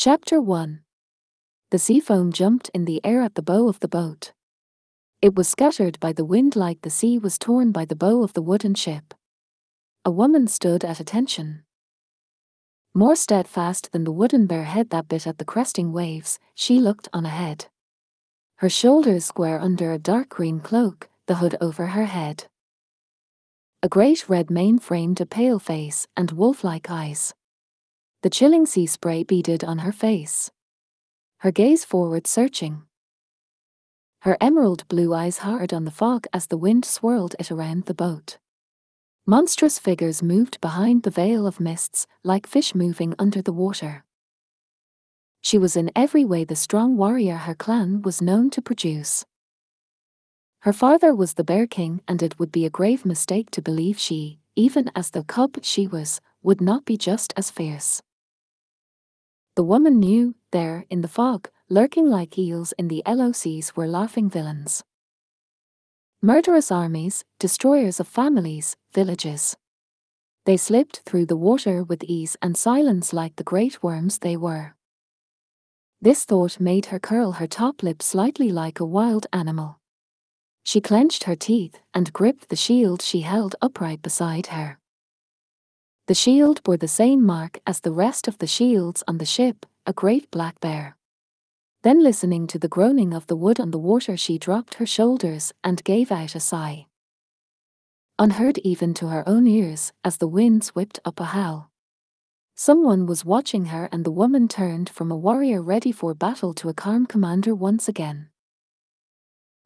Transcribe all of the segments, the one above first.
Chapter 1 The sea foam jumped in the air at the bow of the boat. It was scattered by the wind like the sea was torn by the bow of the wooden ship. A woman stood at attention. More steadfast than the wooden bear head that bit at the cresting waves, she looked on ahead. Her shoulders square under a dark green cloak, the hood over her head. A great red mane framed a pale face and wolf-like eyes. The chilling sea spray beaded on her face. Her gaze forward searching. Her emerald blue eyes hard on the fog as the wind swirled it around the boat. Monstrous figures moved behind the veil of mists, like fish moving under the water. She was in every way the strong warrior her clan was known to produce. Her father was the Bear King, and it would be a grave mistake to believe she, even as the cub she was, would not be just as fierce. The woman knew, there, in the fog, lurking like eels in the lochs were laughing villains. Murderous armies, destroyers of families, villages. They slipped through the water with ease and silence like the great worms they were. This thought made her curl her top lip slightly like a wild animal. She clenched her teeth and gripped the shield she held upright beside her. The shield bore the same mark as the rest of the shields on the ship, a great black bear. Then listening to the groaning of the wood on the water she dropped her shoulders and gave out a sigh. Unheard even to her own ears as the winds whipped up a howl. Someone was watching her and the woman turned from a warrior ready for battle to a calm commander once again.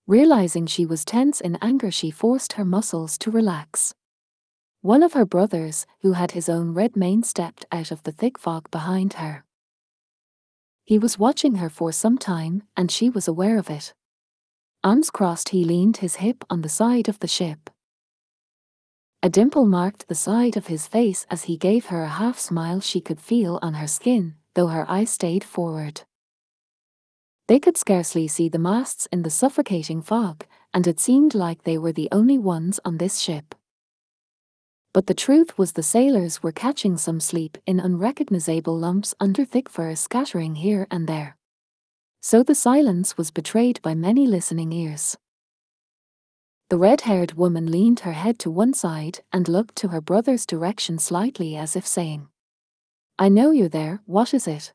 Realizing she was tense in anger she forced her muscles to relax. One of her brothers, who had his own red mane stepped out of the thick fog behind her. He was watching her for some time, and she was aware of it. Arms crossed he leaned his hip on the side of the ship. A dimple marked the side of his face as he gave her a half smile she could feel on her skin, though her eyes stayed forward. They could scarcely see the masts in the suffocating fog, and it seemed like they were the only ones on this ship. But the truth was the sailors were catching some sleep in unrecognizable lumps under thick fur scattering here and there. So the silence was betrayed by many listening ears. The red-haired woman leaned her head to one side and looked to her brother's direction slightly as if saying, I know you're there, what is it?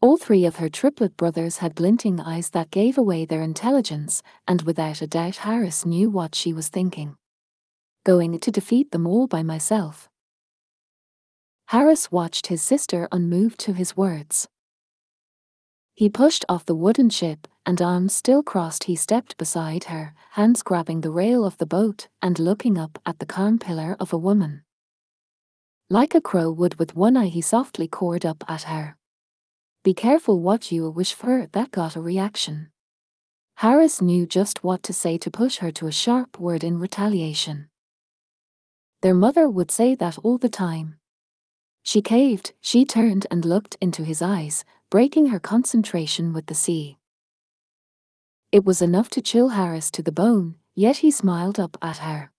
All three of her triplet brothers had glinting eyes that gave away their intelligence, and without a doubt Harris knew what she was thinking going to defeat them all by myself. Harris watched his sister unmoved to his words. He pushed off the wooden ship, and arms still crossed he stepped beside her, hands grabbing the rail of the boat and looking up at the calm pillar of a woman. Like a crow would with one eye he softly cawed up at her. Be careful what you wish for, that got a reaction. Harris knew just what to say to push her to a sharp word in retaliation. Their mother would say that all the time. She caved, she turned and looked into his eyes, breaking her concentration with the sea. It was enough to chill Harris to the bone, yet he smiled up at her.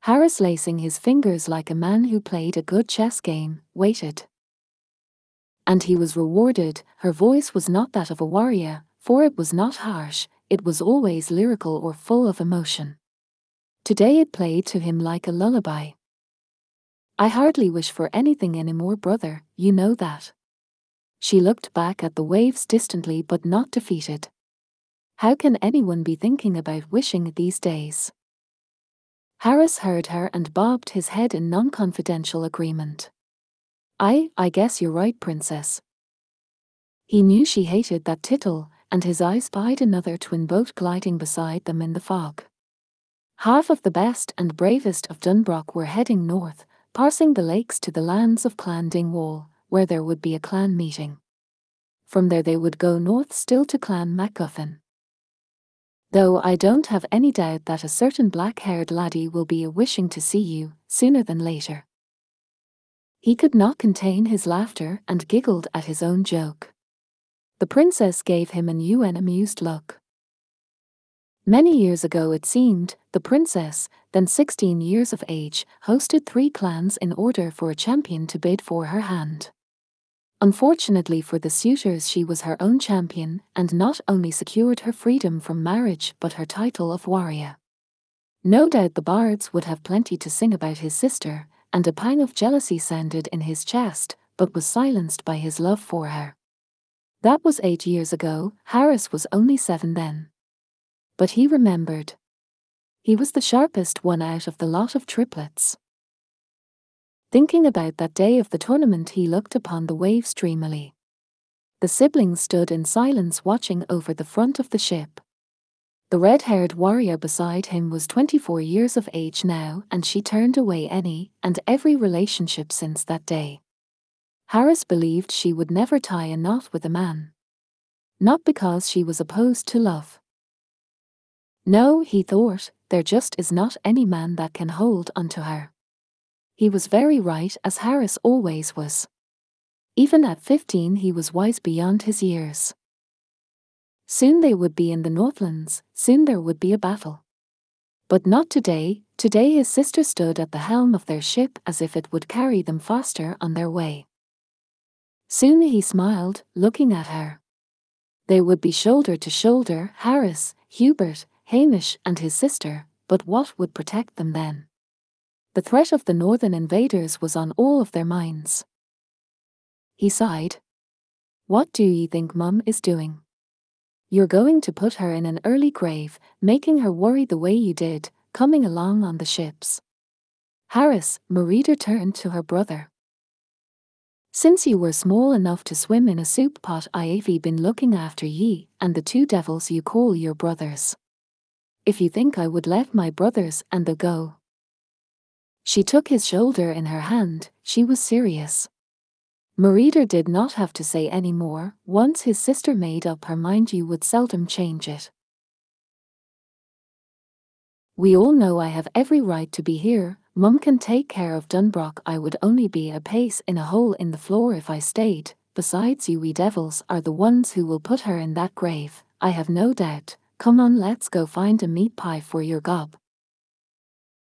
Harris lacing his fingers like a man who played a good chess game, waited. And he was rewarded, her voice was not that of a warrior, for it was not harsh, it was always lyrical or full of emotion. Today it played to him like a lullaby. I hardly wish for anything anymore, brother, you know that. She looked back at the waves distantly but not defeated. How can anyone be thinking about wishing these days? Harris heard her and bobbed his head in non confidential agreement. I, I guess you're right, Princess. He knew she hated that tittle, and his eye spied another twin boat gliding beside them in the fog. Half of the best and bravest of Dunbroch were heading north, passing the lakes to the lands of Clan Dingwall, where there would be a clan meeting. From there they would go north still to Clan MacGuffin. Though I don't have any doubt that a certain black-haired laddie will be a wishing to see you, sooner than later. He could not contain his laughter and giggled at his own joke. The princess gave him a new and amused look. Many years ago it seemed, the princess, then 16 years of age, hosted three clans in order for a champion to bid for her hand. Unfortunately for the suitors, she was her own champion and not only secured her freedom from marriage but her title of warrior. No doubt the bards would have plenty to sing about his sister, and a pang of jealousy sounded in his chest, but was silenced by his love for her. That was eight years ago, Harris was only seven then. But he remembered. He was the sharpest one out of the lot of triplets. Thinking about that day of the tournament, he looked upon the waves dreamily. The siblings stood in silence watching over the front of the ship. The red haired warrior beside him was 24 years of age now, and she turned away any and every relationship since that day. Harris believed she would never tie a knot with a man. Not because she was opposed to love. No, he thought, there just is not any man that can hold onto her. He was very right, as Harris always was. Even at 15, he was wise beyond his years. Soon they would be in the Northlands, soon there would be a battle. But not today, today his sister stood at the helm of their ship as if it would carry them faster on their way. Soon he smiled, looking at her. They would be shoulder to shoulder, Harris, Hubert, Hamish, and his sister, but what would protect them then? The threat of the northern invaders was on all of their minds. He sighed. What do ye think Mum is doing? You're going to put her in an early grave, making her worry the way you did, coming along on the ships. Harris, Merida turned to her brother. Since you were small enough to swim in a soup pot, I've been looking after ye and the two devils you call your brothers. If you think I would let my brothers and the go, she took his shoulder in her hand, she was serious. Merida did not have to say any more, once his sister made up her mind you would seldom change it. We all know I have every right to be here, Mum can take care of Dunbroch. I would only be a pace in a hole in the floor if I stayed, besides you we devils are the ones who will put her in that grave, I have no doubt, come on let's go find a meat pie for your gob.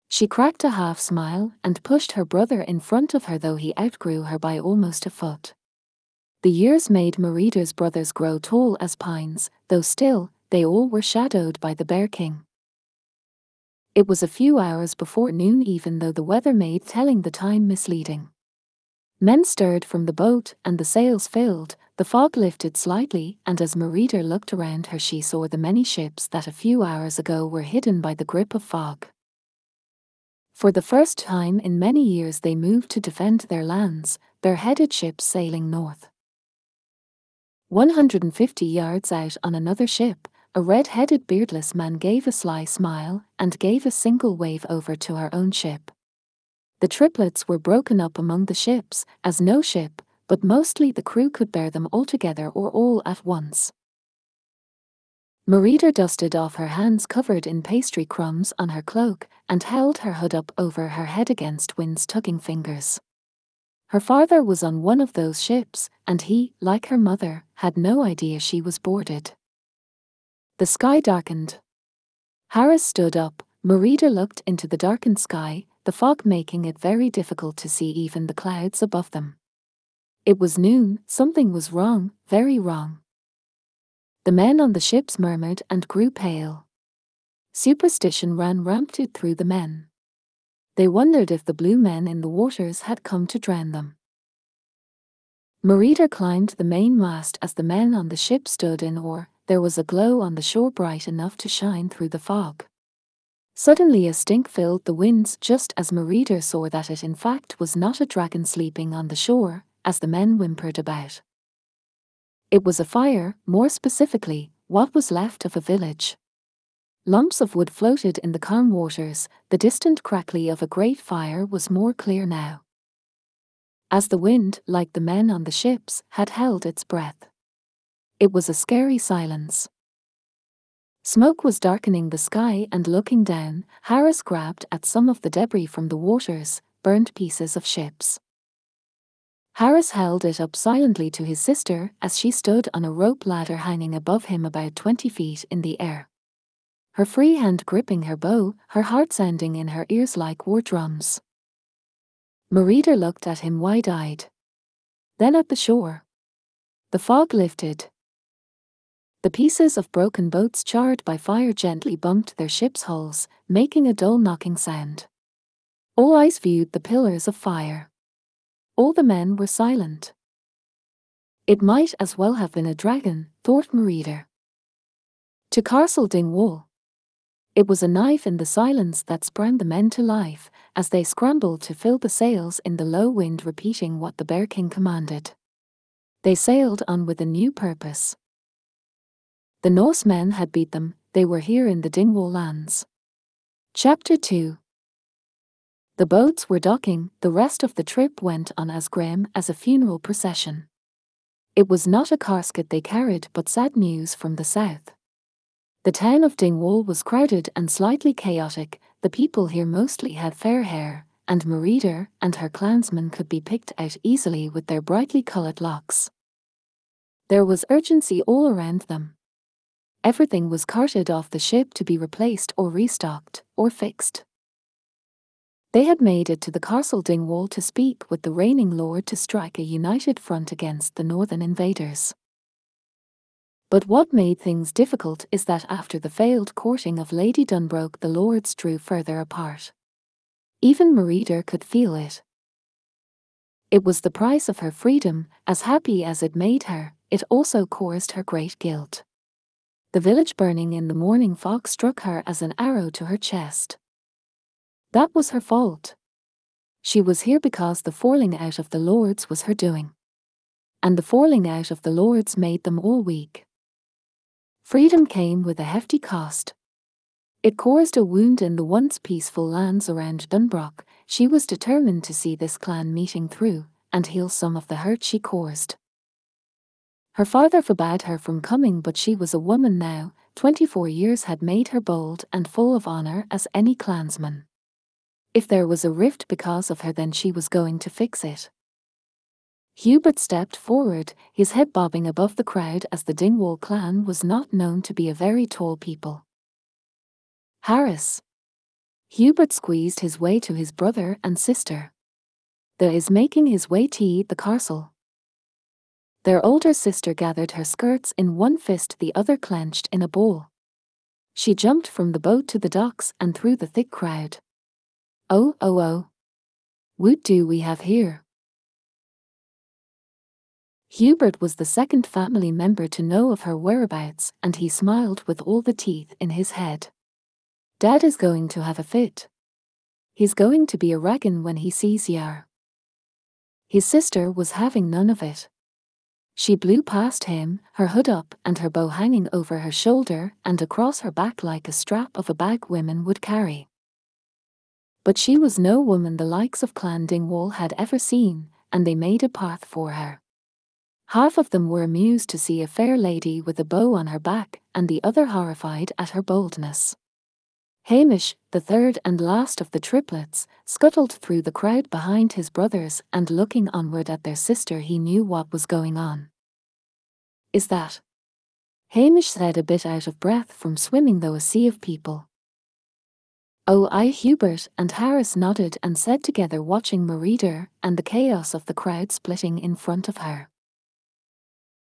She cracked a half smile and pushed her brother in front of her, though he outgrew her by almost a foot. The years made Merida's brothers grow tall as pines, though still, they all were shadowed by the Bear King. It was a few hours before noon, even though the weather made telling the time misleading. Men stirred from the boat and the sails filled, the fog lifted slightly, and as Merida looked around her, she saw the many ships that a few hours ago were hidden by the grip of fog. For the first time in many years, they moved to defend their lands, their headed ships sailing north. 150 yards out on another ship, a red headed beardless man gave a sly smile and gave a single wave over to our own ship. The triplets were broken up among the ships, as no ship, but mostly the crew could bear them all together or all at once. Merida dusted off her hands covered in pastry crumbs on her cloak and held her hood up over her head against Wind's tugging fingers. Her father was on one of those ships, and he, like her mother, had no idea she was boarded. The sky darkened. Harris stood up. Merida looked into the darkened sky, the fog making it very difficult to see even the clouds above them. It was noon, something was wrong, very wrong. The men on the ships murmured and grew pale. Superstition ran rampant through the men. They wondered if the blue men in the waters had come to drown them. Merida climbed the mainmast as the men on the ship stood in awe. There was a glow on the shore bright enough to shine through the fog. Suddenly a stink filled the winds just as Merida saw that it in fact was not a dragon sleeping on the shore, as the men whimpered about. It was a fire, more specifically, what was left of a village. Lumps of wood floated in the calm waters, the distant crackly of a great fire was more clear now. As the wind, like the men on the ships, had held its breath. It was a scary silence. Smoke was darkening the sky and looking down, Harris grabbed at some of the debris from the waters, burnt pieces of ships. Harris held it up silently to his sister as she stood on a rope ladder hanging above him about 20 feet in the air. Her free hand gripping her bow, her heart sounding in her ears like war drums. Merida looked at him wide eyed. Then at the shore. The fog lifted. The pieces of broken boats charred by fire gently bumped their ships' hulls, making a dull knocking sound. All eyes viewed the pillars of fire. All the men were silent. It might as well have been a dragon, thought Merida. To Castle Dingwall. It was a knife in the silence that sprang the men to life as they scrambled to fill the sails in the low wind, repeating what the Bear King commanded. They sailed on with a new purpose. The Norsemen had beat them, they were here in the Dingwall lands. Chapter 2 The boats were docking, the rest of the trip went on as grim as a funeral procession. It was not a casket they carried but sad news from the south. The town of Dingwall was crowded and slightly chaotic, the people here mostly had fair hair, and Merida and her clansmen could be picked out easily with their brightly coloured locks. There was urgency all around them. Everything was carted off the ship to be replaced or restocked, or fixed. They had made it to the castle Dingwall to speak with the reigning lord to strike a united front against the northern invaders. But what made things difficult is that after the failed courting of Lady Dunbroch the lords drew further apart. Even Merida could feel it. It was the price of her freedom, as happy as it made her, it also caused her great guilt. The village burning in the morning fog struck her as an arrow to her chest. That was her fault. She was here because the falling out of the lords was her doing. And the falling out of the lords made them all weak. Freedom came with a hefty cost. It caused a wound in the once peaceful lands around Dunbroch. She was determined to see this clan meeting through and heal some of the hurt she caused. Her father forbade her from coming, but she was a woman now. Twenty four years had made her bold and full of honour as any clansman. If there was a rift because of her, then she was going to fix it. Hubert stepped forward, his head bobbing above the crowd as the Dingwall clan was not known to be a very tall people. Harris. Hubert squeezed his way to his brother and sister. The is making his way to the castle. Their older sister gathered her skirts in one fist, the other clenched in a ball. She jumped from the boat to the docks and through the thick crowd. Oh, oh, oh. What do we have here? Hubert was the second family member to know of her whereabouts, and he smiled with all the teeth in his head. Dad is going to have a fit. He's going to be a raggin when he sees Yar. His sister was having none of it. She blew past him, her hood up and her bow hanging over her shoulder and across her back like a strap of a bag women would carry. But she was no woman the likes of Clan Dingwall had ever seen, and they made a path for her. Half of them were amused to see a fair lady with a bow on her back, and the other horrified at her boldness. Hamish, the third and last of the triplets, scuttled through the crowd behind his brothers and looking onward at their sister he knew what was going on. Is that? Hamish said a bit out of breath from swimming through a sea of people. Oh, I, Hubert and Harris nodded and said together, watching Merida and the chaos of the crowd splitting in front of her.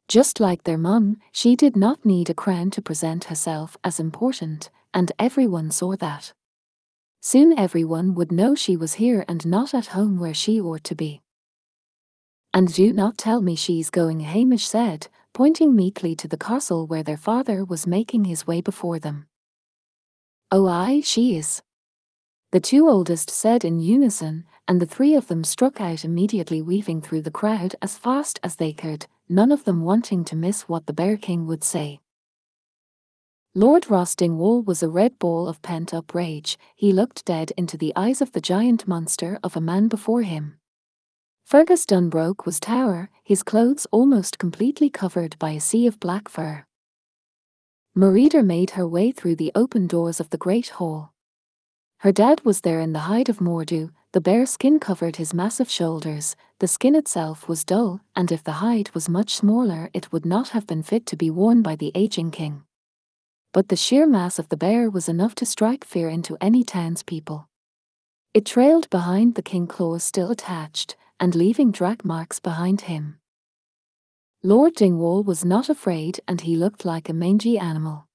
Just like their mum, she did not need a crown to present herself as important, and everyone saw that. Soon everyone would know she was here and not at home where she ought to be. And do not tell me she's going, Hamish said, pointing meekly to the castle where their father was making his way before them. Oh, aye, she is. The two oldest said in unison, and the three of them struck out immediately, weaving through the crowd as fast as they could, none of them wanting to miss what the Bear King would say. Lord Rostingwall was a red ball of pent-up rage, he looked dead into the eyes of the giant monster of a man before him. Fergus Dunbroch was tower, his clothes almost completely covered by a sea of black fur. Merida made her way through the open doors of the great hall. Her dad was there in the hide of Mor'du, the bare skin covered his massive shoulders, the skin itself was dull, and if the hide was much smaller it would not have been fit to be worn by the aging king but the sheer mass of the bear was enough to strike fear into any townspeople. It trailed behind the king claws still attached, and leaving drag marks behind him. Lord Dingwall was not afraid and he looked like a mangy animal.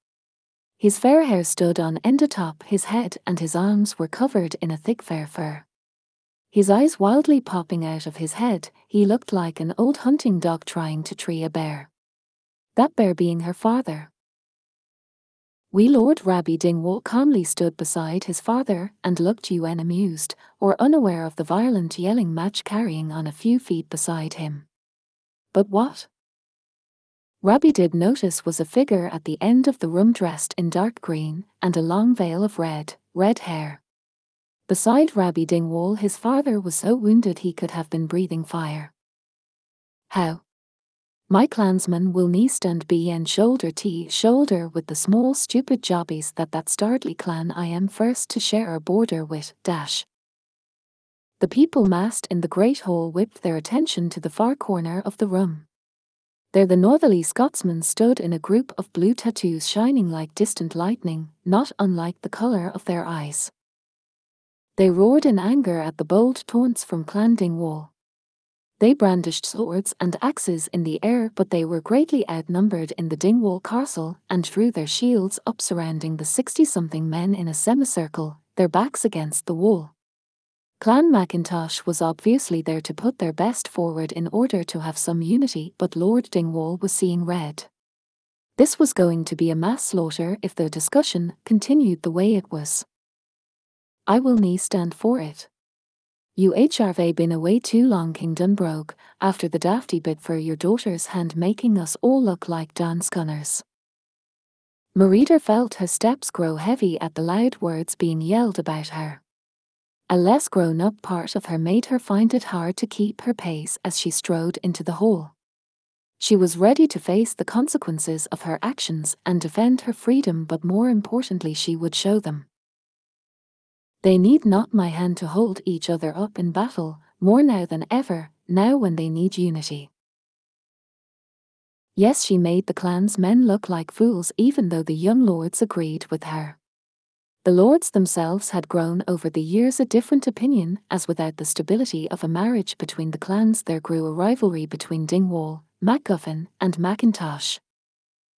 His fair hair stood on end atop his head and his arms were covered in a thick fair fur. His eyes wildly popping out of his head, he looked like an old hunting dog trying to tree a bear. That bear being her father. We Lord Rabbie Dingwall calmly stood beside his father and looked UN amused, or unaware of the violent yelling match carrying on a few feet beside him. But what? Rabbie did notice was a figure at the end of the room dressed in dark green and a long veil of red, red hair. Beside Rabbie Dingwall his father was so wounded he could have been breathing fire. How? My clansmen will knee stand be and shoulder to shoulder with the small stupid jobbies that that Stardley clan I am first to share a border with, dash. The people massed in the great hall whipped their attention to the far corner of the room. There the northerly Scotsmen stood in a group of blue tattoos shining like distant lightning, not unlike the colour of their eyes. They roared in anger at the bold taunts from Clan Dingwall. They brandished swords and axes in the air, but they were greatly outnumbered in the Dingwall castle and drew their shields up surrounding the sixty something men in a semicircle, their backs against the wall. Clan Macintosh was obviously there to put their best forward in order to have some unity, but Lord Dingwall was seeing red. This was going to be a mass slaughter if the discussion continued the way it was. I will knee stand for it. UHRV been away too long King Dunbroch, after the dafty bit for your daughter's hand making us all look like Dan Scunners. Merida felt her steps grow heavy at the loud words being yelled about her. A less grown-up part of her made her find it hard to keep her pace as she strode into the hall. She was ready to face the consequences of her actions and defend her freedom but more importantly she would show them. They need not my hand to hold each other up in battle, more now than ever, now when they need unity. Yes, she made the clan's men look like fools even though the young lords agreed with her. The lords themselves had grown over the years a different opinion, as without the stability of a marriage between the clans there grew a rivalry between Dingwall, MacGuffin, and Macintosh.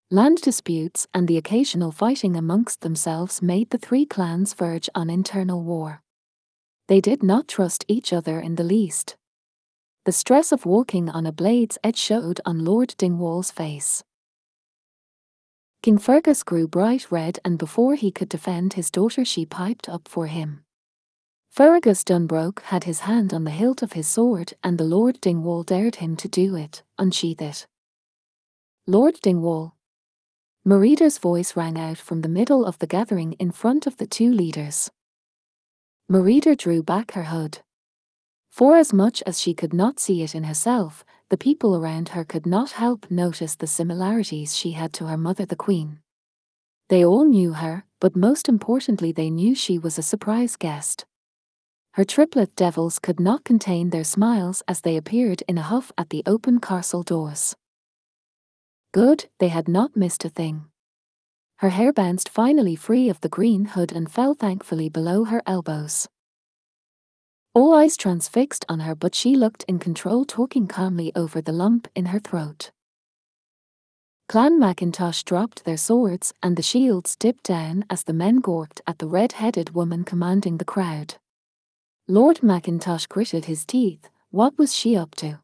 Land disputes and the occasional fighting amongst themselves made the three clans verge on internal war. They did not trust each other in the least. The stress of walking on a blade's edge showed on Lord Dingwall's face. King Fergus grew bright red and before he could defend his daughter she piped up for him. Fergus Dunbroch had his hand on the hilt of his sword and the Lord Dingwall dared him to do it, unsheath it. Lord Dingwall, Merida's voice rang out from the middle of the gathering in front of the two leaders. Merida drew back her hood. For as much as she could not see it in herself, the people around her could not help notice the similarities she had to her mother the Queen. They all knew her, but most importantly they knew she was a surprise guest. Her triplet devils could not contain their smiles as they appeared in a huff at the open castle doors. Good, they had not missed a thing. Her hair bounced finally free of the green hood and fell thankfully below her elbows. All eyes transfixed on her, but she looked in control, talking calmly over the lump in her throat. Clan Macintosh dropped their swords and the shields dipped down as the men gawked at the red-headed woman commanding the crowd. Lord Macintosh gritted his teeth. What was she up to?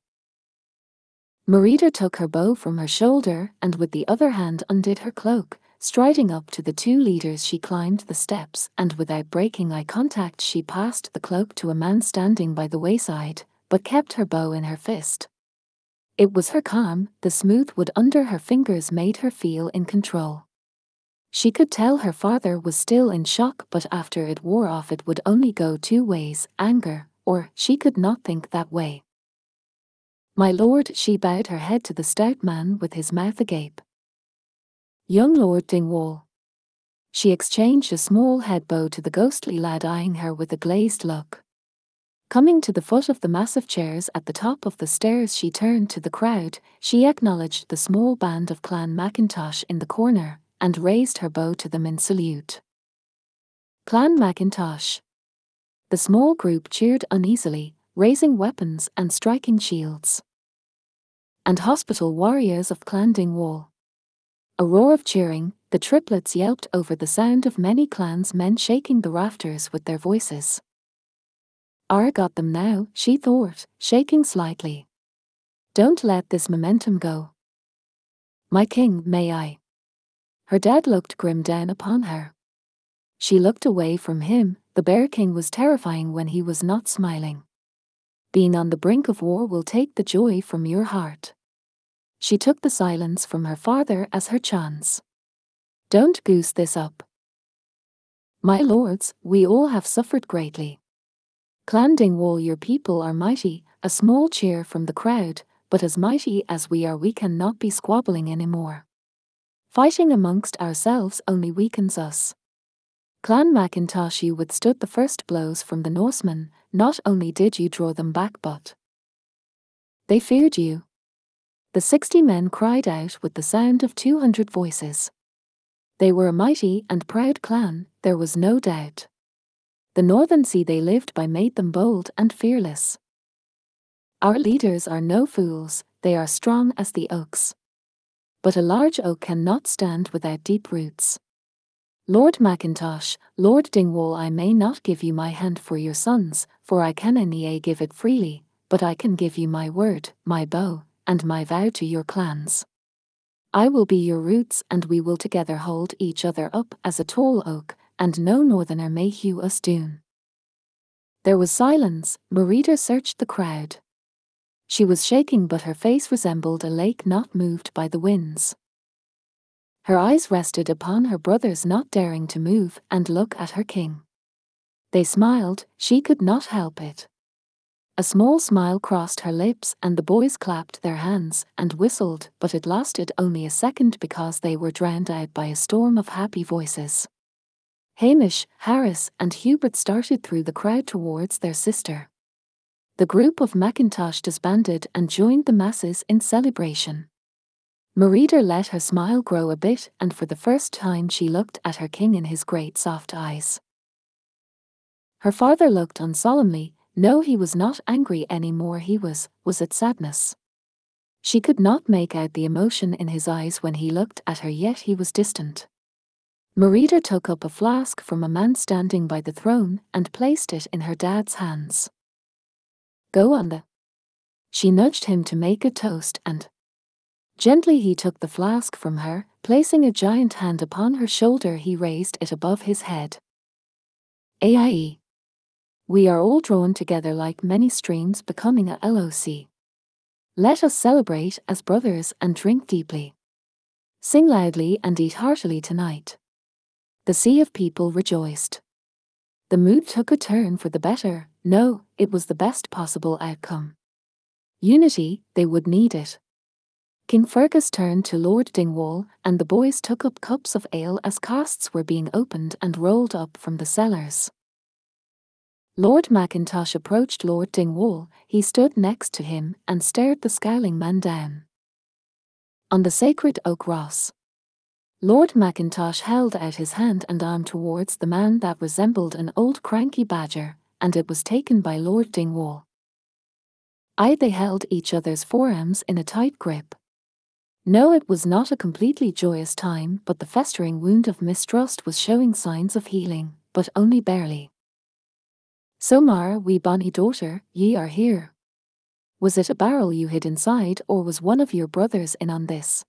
Merida took her bow from her shoulder and with the other hand undid her cloak. Striding up to the two leaders she climbed the steps and without breaking eye contact she passed the cloak to a man standing by the wayside, but kept her bow in her fist. It was her calm, the smooth wood under her fingers made her feel in control. She could tell her father was still in shock but after it wore off it would only go two ways, anger, or she could not think that way. My lord, she bowed her head to the stout man with his mouth agape. Young Lord Dingwall. She exchanged a small head bow to the ghostly lad eyeing her with a glazed look. Coming to the foot of the massive chairs at the top of the stairs she turned to the crowd, she acknowledged the small band of Clan Macintosh in the corner, and raised her bow to them in salute. Clan Macintosh. The small group cheered uneasily, raising weapons and striking shields. and hospital warriors of Clan Dingwall. A roar of cheering, the triplets yelped over the sound of many clans men shaking the rafters with their voices. Ar got them now, she thought, shaking slightly. Don't let this momentum go. My king, may I? Her dad looked grim down upon her. She looked away from him, the Bear King was terrifying when he was not smiling. Being on the brink of war will take the joy from your heart. She took the silence from her father as her chance. Don't goose this up. My lords, we all have suffered greatly. Clan Dingwall, your people are mighty, a small cheer from the crowd, but as mighty as we are, we cannot be squabbling anymore. Fighting amongst ourselves only weakens us. Clan Macintosh, you withstood the first blows from the Norsemen, not only did you draw them back, but they feared you. The sixty men cried out with the sound of two hundred voices. They were a mighty and proud clan, there was no doubt. The northern sea they lived by made them bold and fearless. Our leaders are no fools, they are strong as the oaks. But a large oak cannot stand without deep roots. Lord Macintosh, Lord Dingwall, I may not give you my hand for your sons, for I can cannot give it freely, but I can give you my word, my bow, and my vow to your clans. I will be your roots, and we will together hold each other up as a tall oak, and no northerner may hew us down. There was silence, Merida searched the crowd. She was shaking but her face resembled a lake not moved by the winds. Her eyes rested upon her brothers not daring to move and look at her king. They smiled, she could not help it. A small smile crossed her lips and the boys clapped their hands and whistled, but it lasted only a second because they were drowned out by a storm of happy voices. Hamish, Harris, and Hubert started through the crowd towards their sister. The group of Macintosh disbanded and joined the masses in celebration. Merida let her smile grow a bit, and for the first time she looked at her king in his great soft eyes. Her father looked on solemnly, no, he was not angry any more, he was, was it sadness? She could not make out the emotion in his eyes when he looked at her, yet he was distant. Merida took up a flask from a man standing by the throne and placed it in her dad's hands. Go on the. She nudged him to make a toast and. Gently he took the flask from her, placing a giant hand upon her shoulder, he raised it above his head. AIE. We are all drawn together like many streams becoming a loch. Let us celebrate as brothers and drink deeply. Sing loudly and eat heartily tonight. The sea of people rejoiced. The mood took a turn for the better, no, it was the best possible outcome. Unity, they would need it. King Fergus turned to Lord Dingwall, and the boys took up cups of ale as casks were being opened and rolled up from the cellars. Lord Macintosh approached Lord Dingwall, he stood next to him and stared the scowling man down. On the sacred oak Ross, Lord Macintosh held out his hand and arm towards the man that resembled an old cranky badger, and it was taken by Lord Dingwall. I they held each other's forearms in a tight grip. No, it was not a completely joyous time, but the festering wound of mistrust was showing signs of healing, but only barely. So, Mara, wee bonny daughter, ye are here. Was it a barrel you hid inside, or was one of your brothers in on this?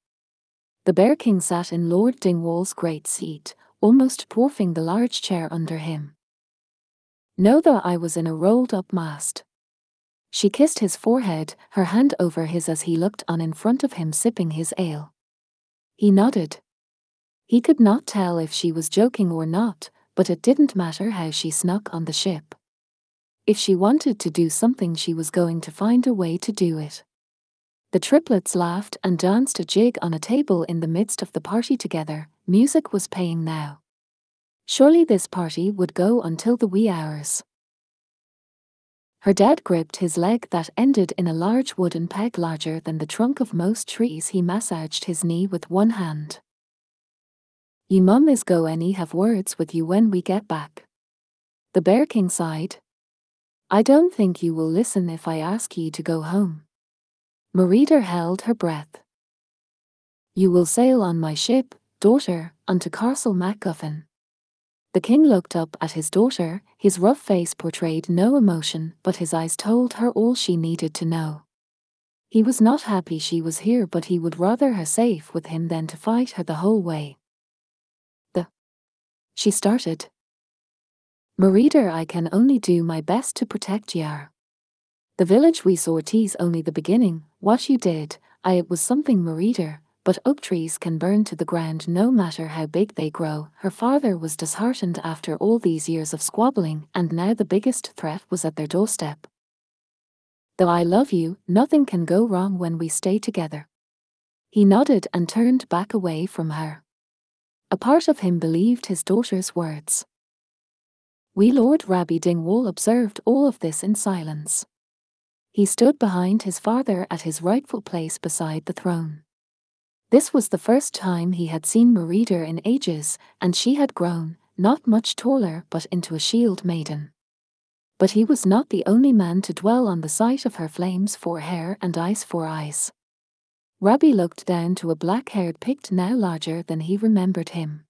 The Bear King sat in Lord Dingwall's great seat, almost dwarfing the large chair under him. Know that I was in a rolled up mast. She kissed his forehead, her hand over his as he looked on in front of him sipping his ale. He nodded. He could not tell if she was joking or not, but it didn't matter how she snuck on the ship. If she wanted to do something, she was going to find a way to do it. The triplets laughed and danced a jig on a table in the midst of the party together. Music was paying now. Surely this party would go until the wee hours. Her dad gripped his leg that ended in a large wooden peg larger than the trunk of most trees. He massaged his knee with one hand. Ye mum is go any have words with you when we get back. The Bear King sighed. I don't think you will listen if I ask ye to go home. Merida held her breath. You will sail on my ship, daughter, unto Castle MacGuffin. The king looked up at his daughter, his rough face portrayed no emotion, but his eyes told her all she needed to know. He was not happy she was here, but he would rather her safe with him than to fight her the whole way. The. She started. Merida, I can only do my best to protect Yar. The village we saw tease only the beginning, what you did, I it was something Merida, but oak trees can burn to the ground no matter how big they grow. Her father was disheartened after all these years of squabbling, and now the biggest threat was at their doorstep. Though I love you, nothing can go wrong when we stay together. He nodded and turned back away from her. A part of him believed his daughter's words. Wee Lord Rabbie Dingwall observed all of this in silence. He stood behind his father at his rightful place beside the throne. This was the first time he had seen Merida in ages, and she had grown, not much taller but into a shield maiden. But he was not the only man to dwell on the sight of her flames for hair and ice for eyes. Rabbie looked down to a black-haired Pict now larger than he remembered him.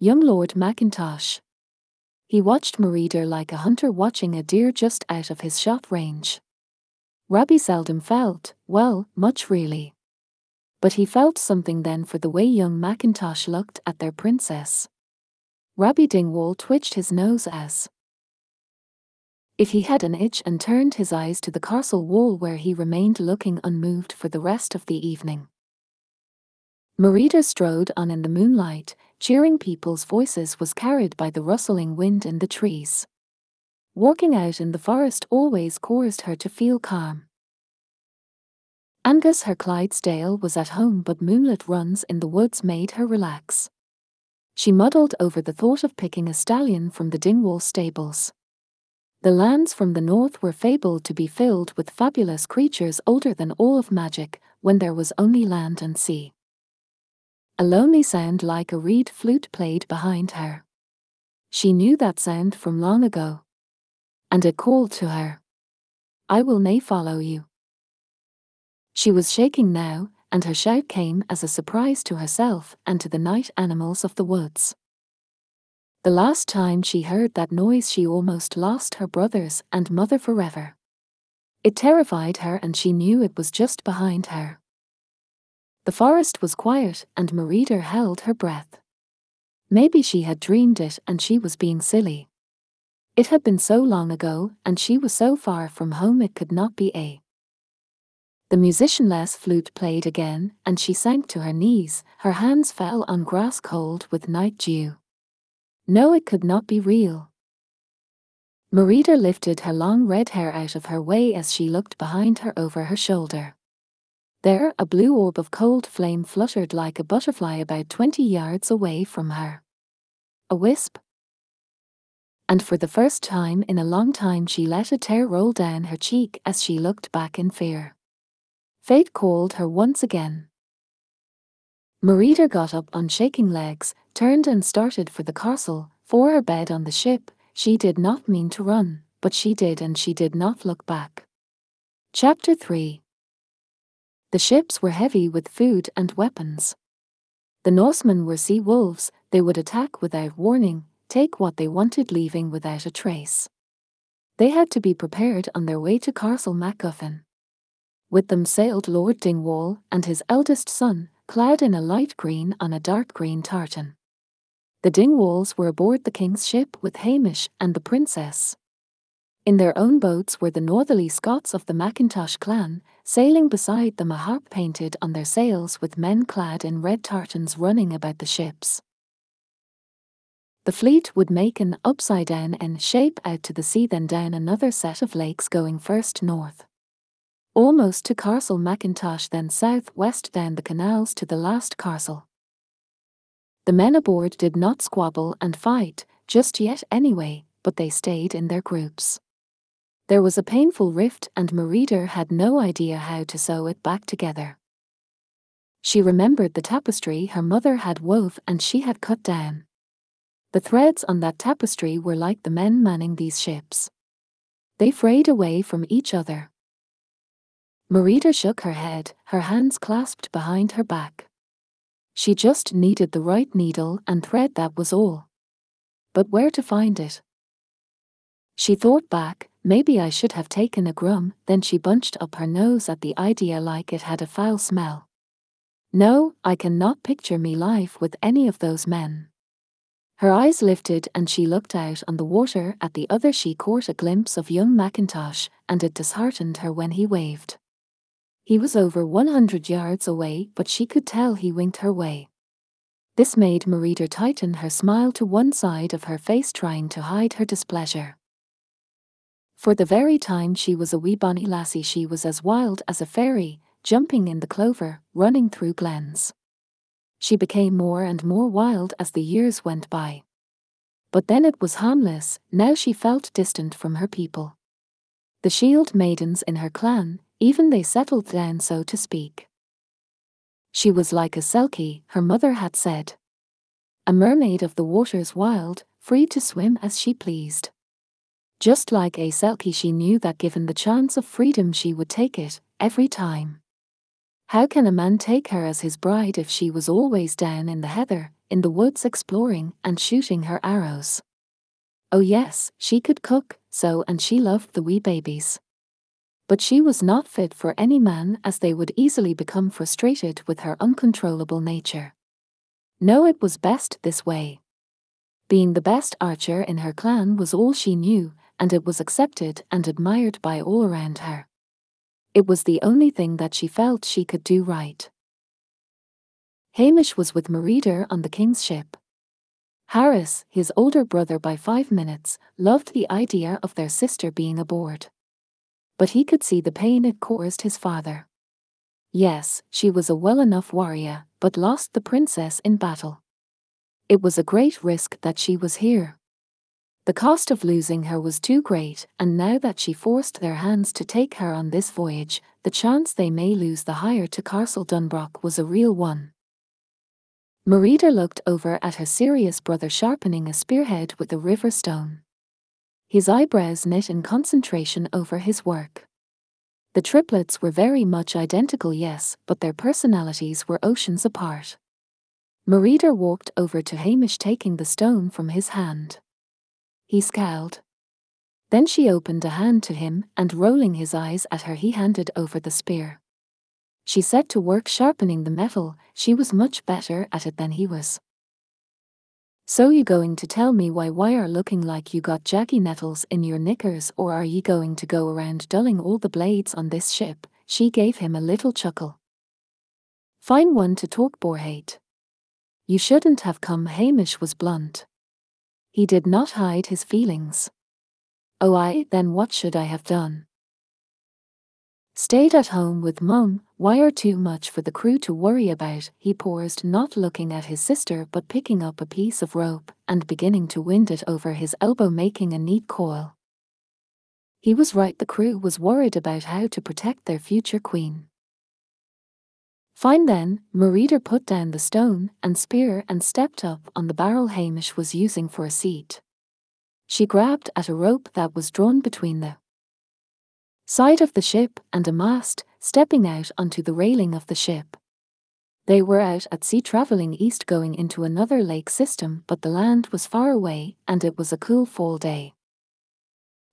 Young Lord Macintosh. He watched Merida like a hunter watching a deer just out of his shot range. Rabbie seldom felt, well, much really. But he felt something then for the way young Macintosh looked at their princess. Rabbie Dingwall twitched his nose as if he had an itch and turned his eyes to the castle wall where he remained looking unmoved for the rest of the evening. Merida strode on in the moonlight, cheering people's voices was carried by the rustling wind in the trees. Walking out in the forest always caused her to feel calm. Angus her Clydesdale was at home but moonlit runs in the woods made her relax. She muddled over the thought of picking a stallion from the Dingwall stables. The lands from the north were fabled to be filled with fabulous creatures older than all of magic, when there was only land and sea. A lonely sound like a reed flute played behind her. She knew that sound from long ago. And it called to her. I will nay follow you. She was shaking now, and her shout came as a surprise to herself and to the night animals of the woods. The last time she heard that noise, she almost lost her brothers and mother forever. It terrified her, and she knew it was just behind her. The forest was quiet, and Merida held her breath. Maybe she had dreamed it and she was being silly. It had been so long ago, and she was so far from home it could not be a. The musicianless flute played again, and she sank to her knees, her hands fell on grass cold with night dew. No, it could not be real. Merida lifted her long red hair out of her way as she looked behind her over her shoulder. There, a blue orb of cold flame fluttered like a butterfly about twenty yards away from her. A wisp. And for the first time in a long time she let a tear roll down her cheek as she looked back in fear. Fate called her once again. Merida got up on shaking legs, turned and started for the castle, for her bed on the ship. She did not mean to run, but she did and she did not look back. Chapter 3 The ships were heavy with food and weapons. The Norsemen were sea wolves, they would attack without warning, take what they wanted, leaving without a trace. They had to be prepared on their way to Castle MacGuffin. With them sailed Lord Dingwall and his eldest son, clad in a light green on a dark green tartan. The Dingwalls were aboard the king's ship with Hamish and the princess. In their own boats were the northerly Scots of the Macintosh clan, sailing beside them a harp painted on their sails with men clad in red tartans running about the ships. The fleet would make an upside down N shape out to the sea, then down another set of lakes going first north almost to Castle Macintosh, then south west down the canals to the last castle. The men aboard did not squabble and fight, just yet anyway, but they stayed in their groups. There was a painful rift, and Merida had no idea how to sew it back together. She remembered the tapestry her mother had wove and she had cut down. The threads on that tapestry were like the men manning these ships. They frayed away from each other. Merida shook her head, her hands clasped behind her back. She just needed the right needle and thread, that was all. But where to find it? She thought back, maybe I should have taken a grum, then she bunched up her nose at the idea like it had a foul smell. No, I cannot picture me life with any of those men. Her eyes lifted and she looked out on the water at the other she caught a glimpse of young Macintosh, and it disheartened her when he waved. He was over 100 yards away, but she could tell he winked her way. This made Merida tighten her smile to one side of her face, trying to hide her displeasure. For the very time she was a wee bonny lassie, she was as wild as a fairy, jumping in the clover, running through glens. She became more and more wild as the years went by. But then it was harmless, now she felt distant from her people. The shield maidens in her clan, even they settled down so to speak. She was like a selkie, her mother had said. A mermaid of the waters wild, free to swim as she pleased. Just like a selkie she knew that given the chance of freedom she would take it, every time. How can a man take her as his bride if she was always down in the heather, in the woods exploring and shooting her arrows? Oh yes, she could cook, so and she loved the wee babies. But she was not fit for any man as they would easily become frustrated with her uncontrollable nature. No, it was best this way. Being the best archer in her clan was all she knew, and it was accepted and admired by all around her. It was the only thing that she felt she could do right. Hamish was with Merida on the king's ship. Harris, his older brother by five minutes, loved the idea of their sister being aboard. But he could see the pain it caused his father. Yes, she was a well enough warrior, but lost the princess in battle. It was a great risk that she was here. The cost of losing her was too great, and now that she forced their hands to take her on this voyage, the chance they may lose the hire to Castle Dunbroch was a real one. Merida looked over at her serious brother sharpening a spearhead with a river stone. His eyebrows knit in concentration over his work. The triplets were very much identical, yes, but their personalities were oceans apart. Merida walked over to Hamish taking the stone from his hand. He scowled. Then she opened a hand to him, and rolling his eyes at her, he handed over the spear. She set to work sharpening the metal, she was much better at it than he was. So you going to tell me why why are looking like you got jaggy nettles in your knickers or are you going to go around dulling all the blades on this ship? She gave him a little chuckle. Fine one to talk Borhate. You shouldn't have come Hamish was blunt. He did not hide his feelings. Oh, I, then what should I have done? Stayed at home with mum, wire too much for the crew to worry about, he paused, not looking at his sister but picking up a piece of rope and beginning to wind it over his elbow, making a neat coil. He was right, the crew was worried about how to protect their future queen. Fine then, Merida put down the stone and spear and stepped up on the barrel Hamish was using for a seat. She grabbed at a rope that was drawn between the side of the ship and a mast, stepping out onto the railing of the ship. They were out at sea travelling east going into another lake system, but the land was far away and it was a cool fall day.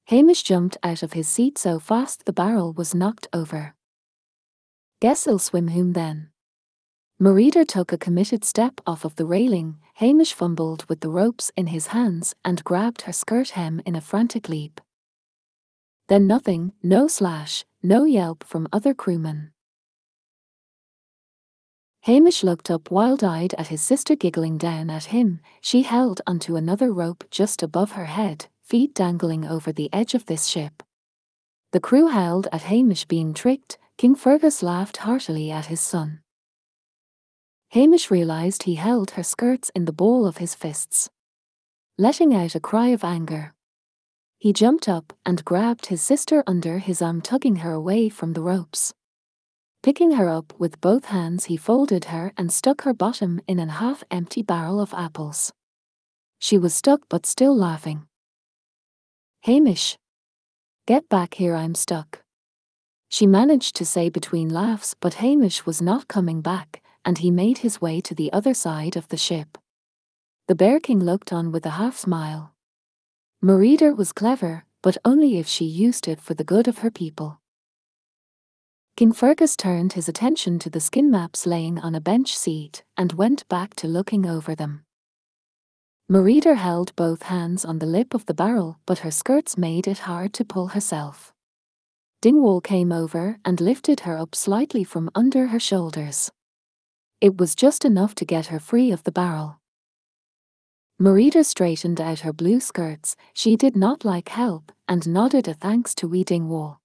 Hamish jumped out of his seat so fast the barrel was knocked over. Guess I'll swim home then. Merida took a committed step off of the railing. Hamish fumbled with the ropes in his hands and grabbed her skirt hem in a frantic leap. Then nothing, no slash, no yelp from other crewmen. Hamish looked up wild eyed at his sister giggling down at him. She held onto another rope just above her head, feet dangling over the edge of this ship. The crew howled at Hamish being tricked, King Fergus laughed heartily at his son. Hamish realized he held her skirts in the ball of his fists. Letting out a cry of anger. He jumped up and grabbed his sister under his arm, tugging her away from the ropes. Picking her up with both hands, he folded her and stuck her bottom in an half empty barrel of apples. She was stuck but still laughing. Hamish! Get back here, I'm stuck. She managed to say between laughs, but Hamish was not coming back, and he made his way to the other side of the ship. The Bear King looked on with a half smile. Merida was clever, but only if she used it for the good of her people. King Fergus turned his attention to the skin maps laying on a bench seat and went back to looking over them. Merida held both hands on the lip of the barrel, but her skirts made it hard to pull herself. Dingwall came over and lifted her up slightly from under her shoulders. It was just enough to get her free of the barrel. Merida straightened out her blue skirts, she did not like help, and nodded a thanks to wee Dingwall.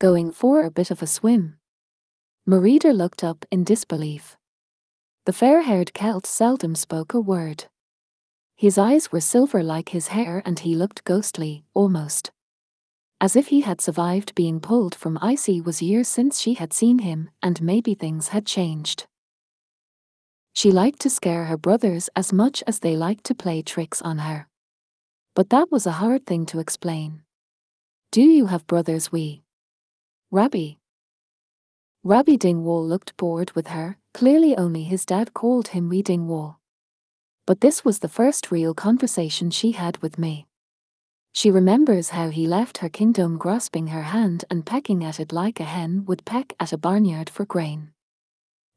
Going for a bit of a swim. Merida looked up in disbelief. The fair-haired Celt seldom spoke a word. His eyes were silver like his hair and he looked ghostly, almost. As if he had survived being pulled from icy was years since she had seen him, and maybe things had changed. She liked to scare her brothers as much as they liked to play tricks on her. But that was a hard thing to explain. Do you have brothers we? Rabbie. Rabbie Dingwall looked bored with her, clearly only his dad called him Wee Dingwall but this was the first real conversation she had with me. She remembers how he left her kingdom grasping her hand and pecking at it like a hen would peck at a barnyard for grain.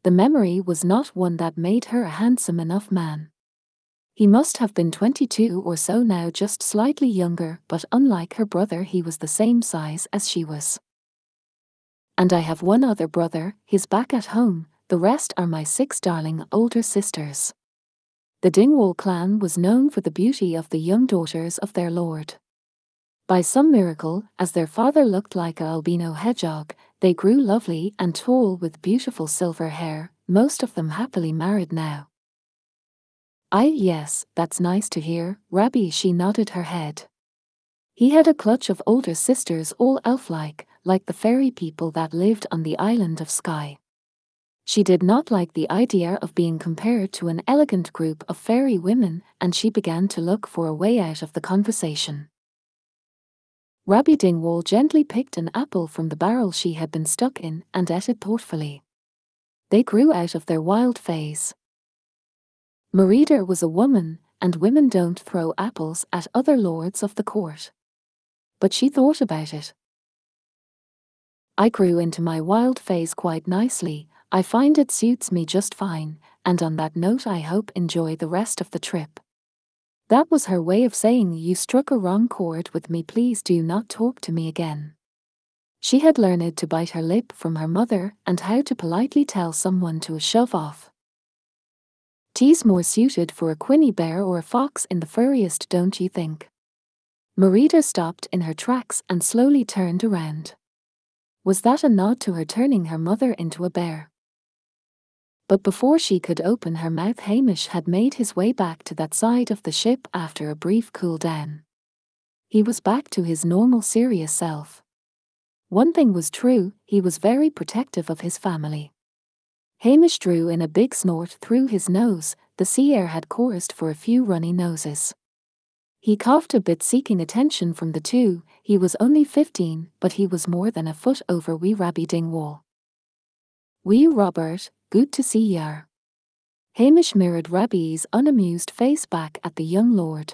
The memory was not one that made her a handsome enough man. He must have been 22 or so now, just slightly younger, but unlike her brother, he was the same size as she was. And I have one other brother, he's back at home, the rest are my six darling older sisters. The Dingwall clan was known for the beauty of the young daughters of their lord. By some miracle, as their father looked like a albino hedgehog, they grew lovely and tall with beautiful silver hair, most of them happily married now. I yes, that's nice to hear, Rabbie she nodded her head. He had a clutch of older sisters all elf-like, like the fairy people that lived on the island of Skye. She did not like the idea of being compared to an elegant group of fairy women, and she began to look for a way out of the conversation. Rabbie Dingwall gently picked an apple from the barrel she had been stuck in and ate it thoughtfully. They grew out of their wild phase. Merida was a woman, and women don't throw apples at other lords of the court. But she thought about it. I grew into my wild phase quite nicely, I find it suits me just fine, and on that note, I hope enjoy the rest of the trip. That was her way of saying, You struck a wrong chord with me, please do not talk to me again. She had learned to bite her lip from her mother and how to politely tell someone to shove off. Tea's more suited for a quinny bear or a fox in the furriest, don't you think? Merida stopped in her tracks and slowly turned around. Was that a nod to her turning her mother into a bear? But before she could open her mouth, Hamish had made his way back to that side of the ship after a brief cool down. He was back to his normal serious self. One thing was true, he was very protective of his family. Hamish drew in a big snort through his nose, the sea air had chorused for a few runny noses. He coughed a bit seeking attention from the two, he was only fifteen, but he was more than a foot over wee Rabbie Dingwall. Wee Robert, Good to see yer. Hamish mirrored Rabbie's unamused face back at the young lord.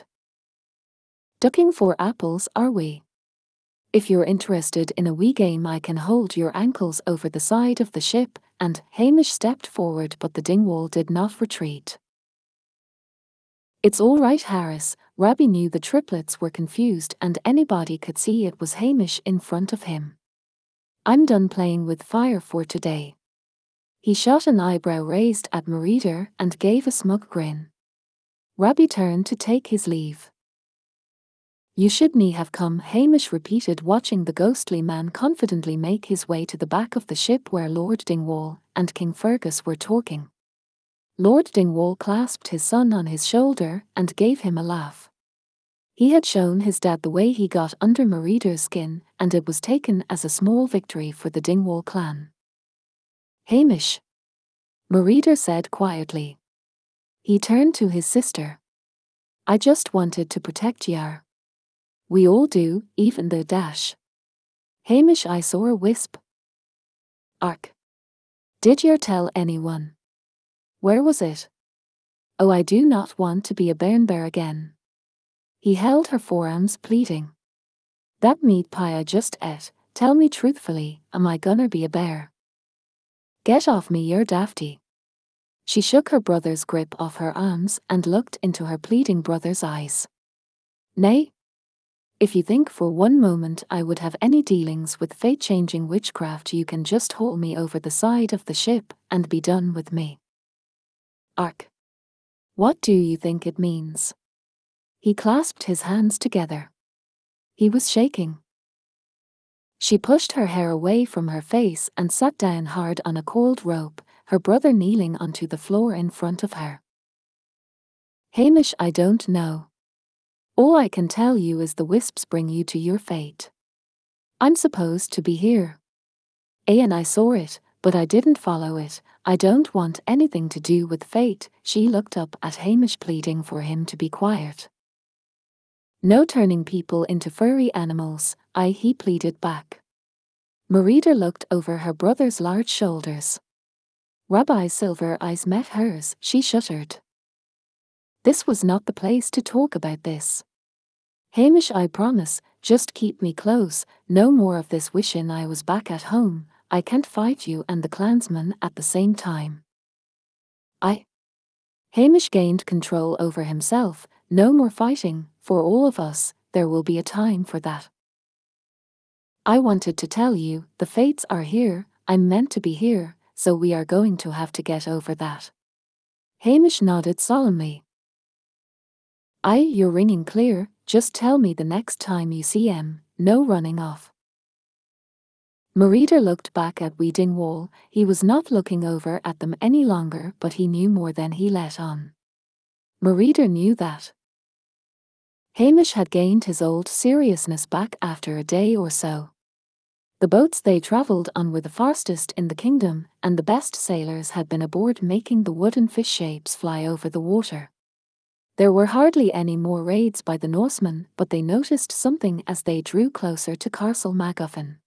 Ducking for apples, are we? If you're interested in a wee game, I can hold your ankles over the side of the ship, and Hamish stepped forward, but the Dingwall did not retreat. It's all right, Harris. Rabbie knew the triplets were confused, and anybody could see it was Hamish in front of him. I'm done playing with fire for today. He shot an eyebrow raised at Merida and gave a smug grin. Rabbie turned to take his leave. You shouldn't have come, Hamish repeated, watching the ghostly man confidently make his way to the back of the ship where Lord Dingwall and King Fergus were talking. Lord Dingwall clasped his son on his shoulder and gave him a laugh. He had shown his dad the way he got under Merida's skin, and it was taken as a small victory for the Dingwall clan. Hamish. Merida said quietly. He turned to his sister. I just wanted to protect Yar. We all do, even the Dash. Hamish I saw a wisp. Ark. Did yer tell anyone? Where was it? Oh, I do not want to be a bear again. He held her forearms, pleading. That meat pie I just ate, tell me truthfully, am I gonna be a bear? Get off me, you're dafty. She shook her brother's grip off her arms and looked into her pleading brother's eyes. Nay? If you think for one moment I would have any dealings with fate changing witchcraft, you can just haul me over the side of the ship and be done with me. Ark. What do you think it means? He clasped his hands together. He was shaking. She pushed her hair away from her face and sat down hard on a cold rope, her brother kneeling onto the floor in front of her. Hamish, I don't know. All I can tell you is the wisps bring you to your fate. I'm supposed to be here. A and I saw it, but I didn't follow it. I don't want anything to do with fate. She looked up at Hamish, pleading for him to be quiet. No turning people into furry animals, I, he pleaded back. Merida looked over her brother's large shoulders. Rabbie's silver eyes met hers, she shuddered. This was not the place to talk about this. Hamish, I promise, just keep me close, no more of this wishing I was back at home, I can't fight you and the clansman at the same time. I. Hamish gained control over himself, no more fighting, for all of us, there will be a time for that. I wanted to tell you, the fates are here, I'm meant to be here, so we are going to have to get over that. Hamish nodded solemnly. Aye, you're ringing clear, just tell me the next time you see him, no running off. Merida looked back at Wee Dingwall. He was not looking over at them any longer, but he knew more than he let on. Merida knew that. Hamish had gained his old seriousness back after a day or so. The boats they travelled on were the fastest in the kingdom, and the best sailors had been aboard making the wooden fish shapes fly over the water. There were hardly any more raids by the Norsemen, but they noticed something as they drew closer to Castle MacGuffin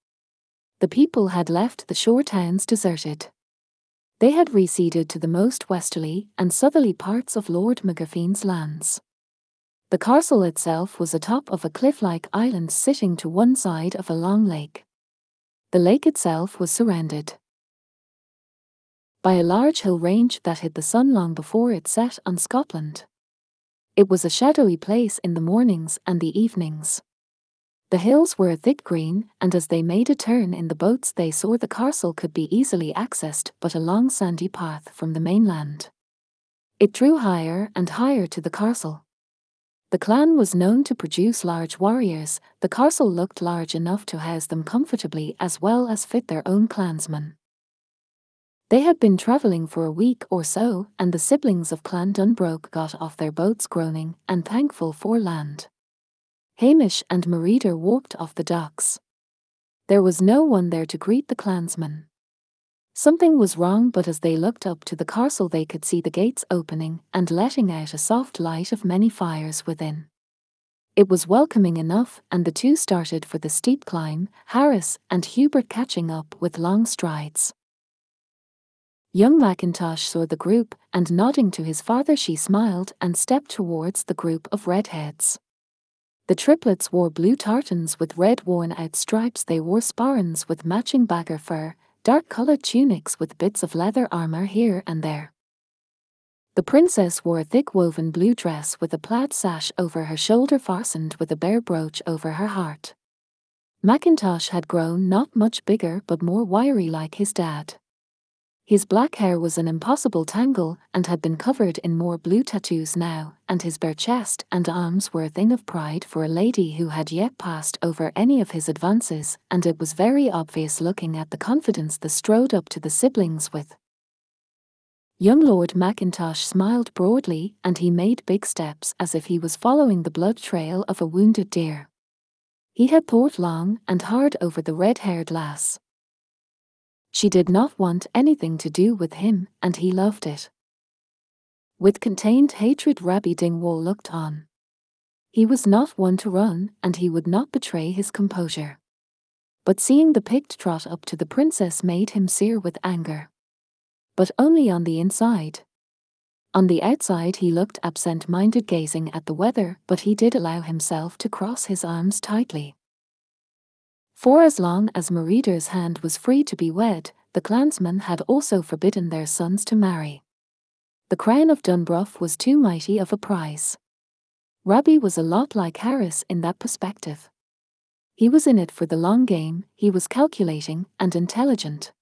the people had left the shore towns deserted. They had receded to the most westerly and southerly parts of Lord MacGuffin's lands. The castle itself was atop of a cliff-like island sitting to one side of a long lake. The lake itself was surrounded by a large hill range that hid the sun long before it set on Scotland. It was a shadowy place in the mornings and the evenings. The hills were a thick green, and as they made a turn in the boats, they saw the castle could be easily accessed but a long sandy path from the mainland. It drew higher and higher to the castle. The clan was known to produce large warriors, the castle looked large enough to house them comfortably as well as fit their own clansmen. They had been travelling for a week or so, and the siblings of Clan Dunbroch got off their boats groaning and thankful for land. Hamish and Merida walked off the docks. There was no one there to greet the clansmen. Something was wrong, but as they looked up to the castle, they could see the gates opening and letting out a soft light of many fires within. It was welcoming enough, and the two started for the steep climb, Harris and Hubert catching up with long strides. Young Macintosh saw the group, and nodding to his father, she smiled and stepped towards the group of redheads. The triplets wore blue tartans with red worn out stripes. They wore sporrans with matching bagger fur, dark coloured tunics with bits of leather armour here and there. The princess wore a thick woven blue dress with a plaid sash over her shoulder fastened with a bear brooch over her heart. Macintosh had grown not much bigger but more wiry like his dad. His black hair was an impossible tangle and had been covered in more blue tattoos now, and his bare chest and arms were a thing of pride for a lady who had yet passed over any of his advances, and it was very obvious looking at the confidence the strode up to the siblings with. Young Lord Macintosh smiled broadly, and he made big steps as if he was following the blood trail of a wounded deer. He had thought long and hard over the red-haired lass. She did not want anything to do with him, and he loved it. With contained hatred, Rabbie Dingwall looked on. He was not one to run, and he would not betray his composure. But seeing the Pict trot up to the princess made him sear with anger. But only on the inside. On the outside he looked absent-minded gazing at the weather, but he did allow himself to cross his arms tightly. For as long as Merida's hand was free to be wed, the clansmen had also forbidden their sons to marry. The crown of Dunbroch was too mighty of a prize. Robbie was a lot like Harris in that perspective. He was in it for the long game, he was calculating and intelligent.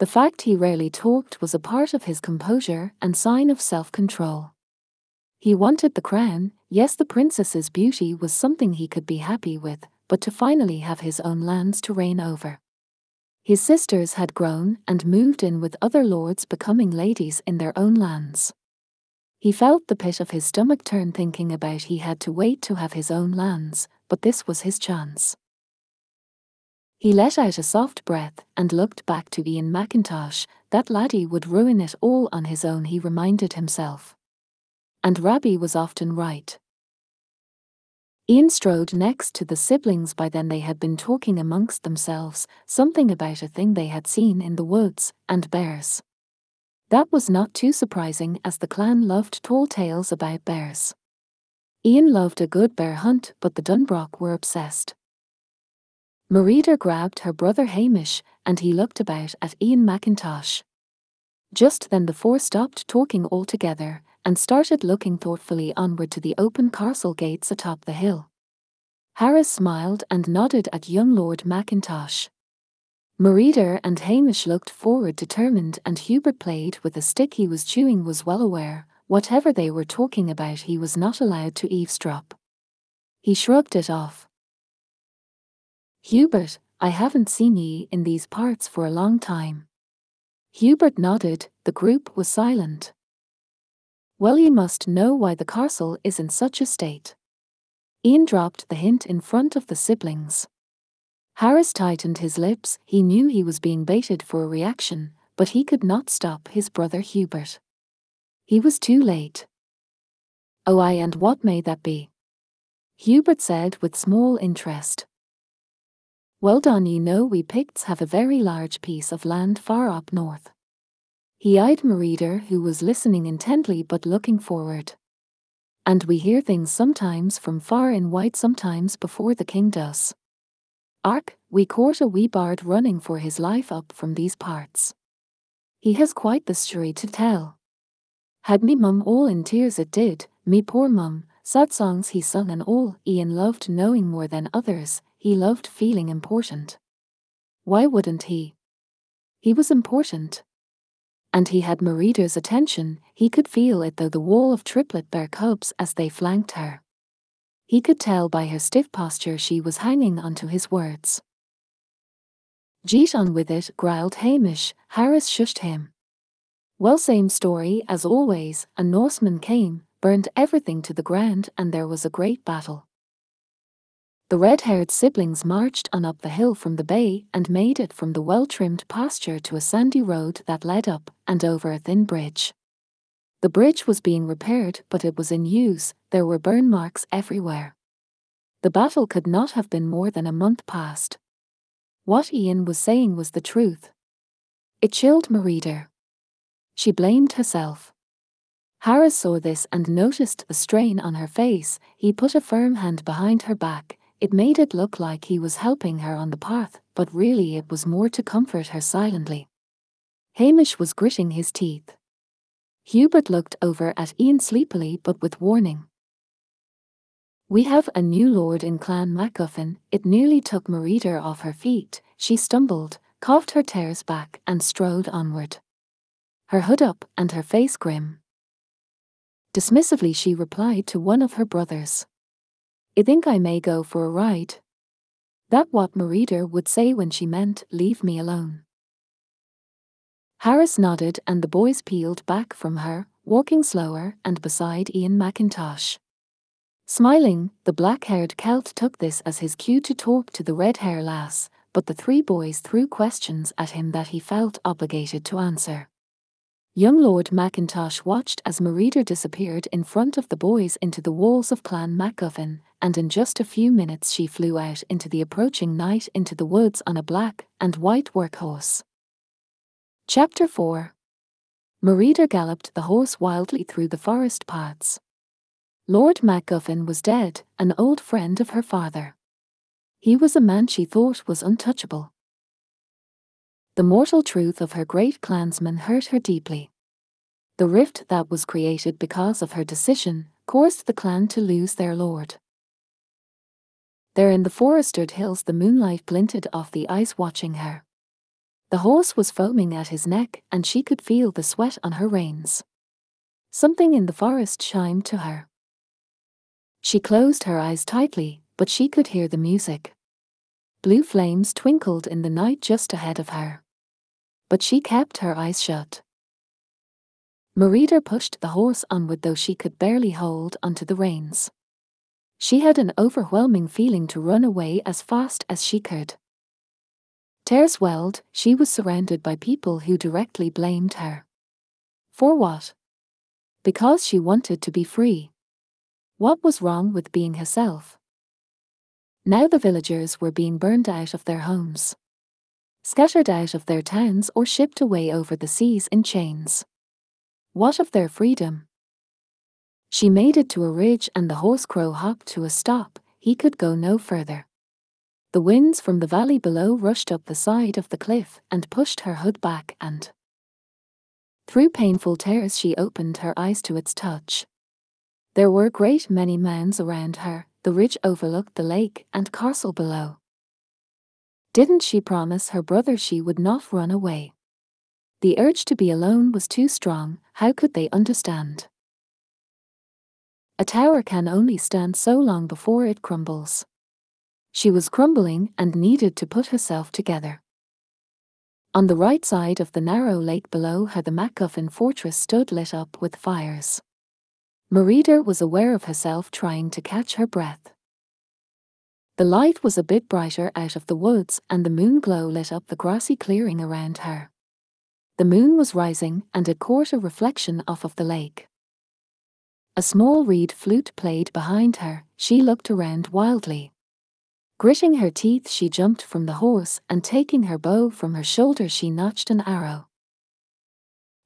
The fact he rarely talked was a part of his composure and sign of self-control. He wanted the crown, yes the princess's beauty was something he could be happy with, but to finally have his own lands to reign over. His sisters had grown and moved in with other lords becoming ladies in their own lands. He felt the pit of his stomach turn thinking about he had to wait to have his own lands, but this was his chance. He let out a soft breath and looked back to Ian Macintosh, that laddie would ruin it all on his own he reminded himself. And Robbie was often right. Ian strode next to the siblings by then they had been talking amongst themselves, something about a thing they had seen in the woods, and bears. That was not too surprising as the clan loved tall tales about bears. Ian loved a good bear hunt, but the Dunbroch were obsessed. Merida grabbed her brother Hamish, and he looked about at Ian Macintosh. Just then the four stopped talking altogether, and started looking thoughtfully onward to the open castle gates atop the hill. Harris smiled and nodded at young Lord Macintosh. Merida and Hamish looked forward determined and Hubert played with the stick he was chewing was well aware, whatever they were talking about he was not allowed to eavesdrop. He shrugged it off. Hubert, I haven't seen ye in these parts for a long time. Hubert nodded, the group was silent. Well ye must know why the castle is in such a state. Ian dropped the hint in front of the siblings. Harris tightened his lips, he knew he was being baited for a reaction, but he could not stop his brother Hubert. He was too late. Oh aye and what may that be? Hubert said with small interest. Well done ye know we Picts have a very large piece of land far up north. He eyed Merida who was listening intently but looking forward. And we hear things sometimes from far and wide, sometimes before the king does. Ark, we caught a wee bard running for his life up from these parts. He has quite the story to tell. Had me mum all in tears it did, me poor mum, sad songs he sung and all, Ian loved knowing more than others, he loved feeling important. Why wouldn't he? He was important. And he had Merida's attention, he could feel it though the wall of triplet bear cubs as they flanked her. He could tell by her stiff posture she was hanging onto his words. Jeet on with it, growled Hamish. Harris shushed him. Well, same story as always. A Norseman came, burned everything to the ground, and there was a great battle. The red haired siblings marched on up the hill from the bay and made it from the well trimmed pasture to a sandy road that led up and over a thin bridge. The bridge was being repaired, but it was in use, there were burn marks everywhere. The battle could not have been more than a month past. What Ian was saying was the truth. It chilled Merida. She blamed herself. Harris saw this and noticed the strain on her face. He put a firm hand behind her back. It made it look like he was helping her on the path, but really it was more to comfort her silently. Hamish was gritting his teeth. Hubert looked over at Ian sleepily but with warning. We have a new lord in Clan MacGuffin. It nearly took Merida off her feet. She stumbled, coughed her tears back, and strode onward. Her hood up and her face grim. Dismissively, she replied to one of her brothers. I think I may go for a ride. That what Merida would say when she meant, leave me alone. Harris nodded and the boys peeled back from her, walking slower and beside Ian Macintosh. Smiling, the black-haired Celt took this as his cue to talk to the red-haired lass, but the three boys threw questions at him that he felt obligated to answer. Young Lord Macintosh watched as Merida disappeared in front of the boys into the walls of Clan MacGuffin, and in just a few minutes she flew out into the approaching night into the woods on a black and white workhorse. Chapter 4 Merida galloped the horse wildly through the forest paths. Lord MacGuffin was dead, an old friend of her father. He was a man she thought was untouchable. The mortal truth of her great clansman hurt her deeply. The rift that was created because of her decision caused the clan to lose their lord. There in the forested hills the moonlight glinted off the ice watching her. The horse was foaming at his neck and she could feel the sweat on her reins. Something in the forest chimed to her. She closed her eyes tightly, but she could hear the music. Blue flames twinkled in the night just ahead of her but she kept her eyes shut. Merida pushed the horse onward though she could barely hold onto the reins. She had an overwhelming feeling to run away as fast as she could. Tearswelled, she was surrounded by people who directly blamed her. For what? Because she wanted to be free. What was wrong with being herself? Now the villagers were being burned out of their homes scattered out of their towns or shipped away over the seas in chains. What of their freedom? She made it to a ridge and the horse crow hopped to a stop, he could go no further. The winds from the valley below rushed up the side of the cliff and pushed her hood back and through painful tears she opened her eyes to its touch. There were great many mounds around her, the ridge overlooked the lake and castle below. Didn't she promise her brother she would not run away? The urge to be alone was too strong, how could they understand? A tower can only stand so long before it crumbles. She was crumbling and needed to put herself together. On the right side of the narrow lake below her the MacGuffin fortress stood lit up with fires. Merida was aware of herself trying to catch her breath. The light was a bit brighter out of the woods and the moon glow lit up the grassy clearing around her. The moon was rising and it caught a reflection off of the lake. A small reed flute played behind her, she looked around wildly. Gritting her teeth she jumped from the horse and taking her bow from her shoulder she notched an arrow.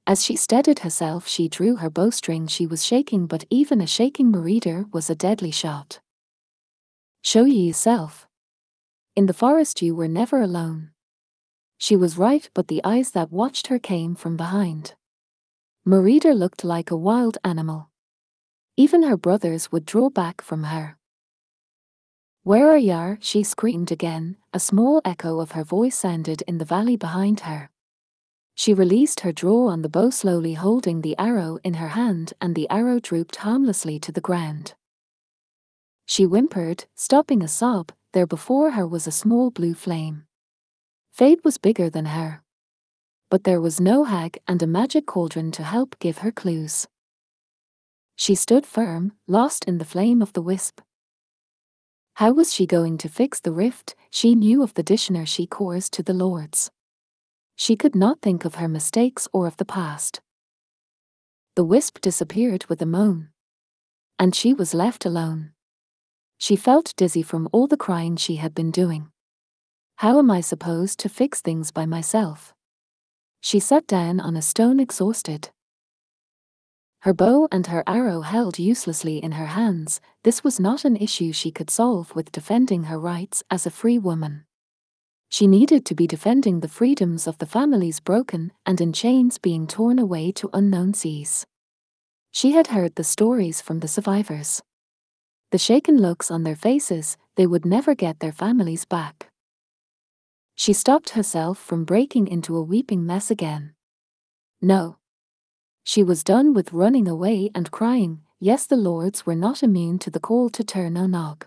As she steadied herself she drew her bowstring she was shaking but even a shaking Merida was a deadly shot. Show ye yourself. In the forest you were never alone. She was right, but the eyes that watched her came from behind. Merida looked like a wild animal. Even her brothers would draw back from her. Where are you? she screamed again, a small echo of her voice sounded in the valley behind her. She released her draw on the bow slowly holding the arrow in her hand and the arrow drooped harmlessly to the ground. She whimpered, stopping a sob, there before her was a small blue flame. Fate was bigger than her. But there was no hag and a magic cauldron to help give her clues. She stood firm, lost in the flame of the wisp. How was she going to fix the rift? She knew of the dishonor she caused to the lords. She could not think of her mistakes or of the past. The wisp disappeared with a moan. And she was left alone. She felt dizzy from all the crying she had been doing. How am I supposed to fix things by myself? She sat down on a stone exhausted. Her bow and her arrow held uselessly in her hands, this was not an issue she could solve with defending her rights as a free woman. She needed to be defending the freedoms of the families broken and in chains being torn away to unknown seas. She had heard the stories from the survivors the shaken looks on their faces, they would never get their families back. She stopped herself from breaking into a weeping mess again. No. She was done with running away and crying, yes, the lords were not immune to the call to turn Onog.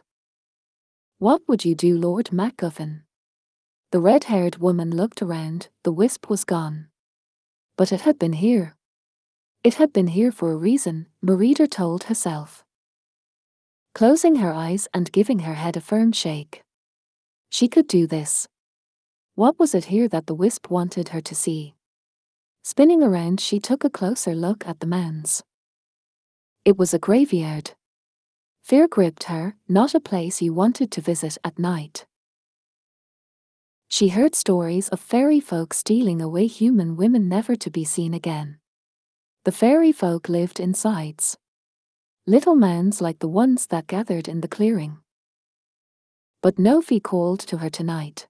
What would you do, Lord MacGuffin? The red haired woman looked around, the wisp was gone. But it had been here. It had been here for a reason, Merida told herself closing her eyes and giving her head a firm shake. She could do this. What was it here that the wisp wanted her to see? Spinning around, she took a closer look at the mounds. It was a graveyard. Fear gripped her, not a place you wanted to visit at night. She heard stories of fairy folk stealing away human women never to be seen again. The fairy folk lived in sides. Little mounds like the ones that gathered in the clearing. But no fee called to her tonight.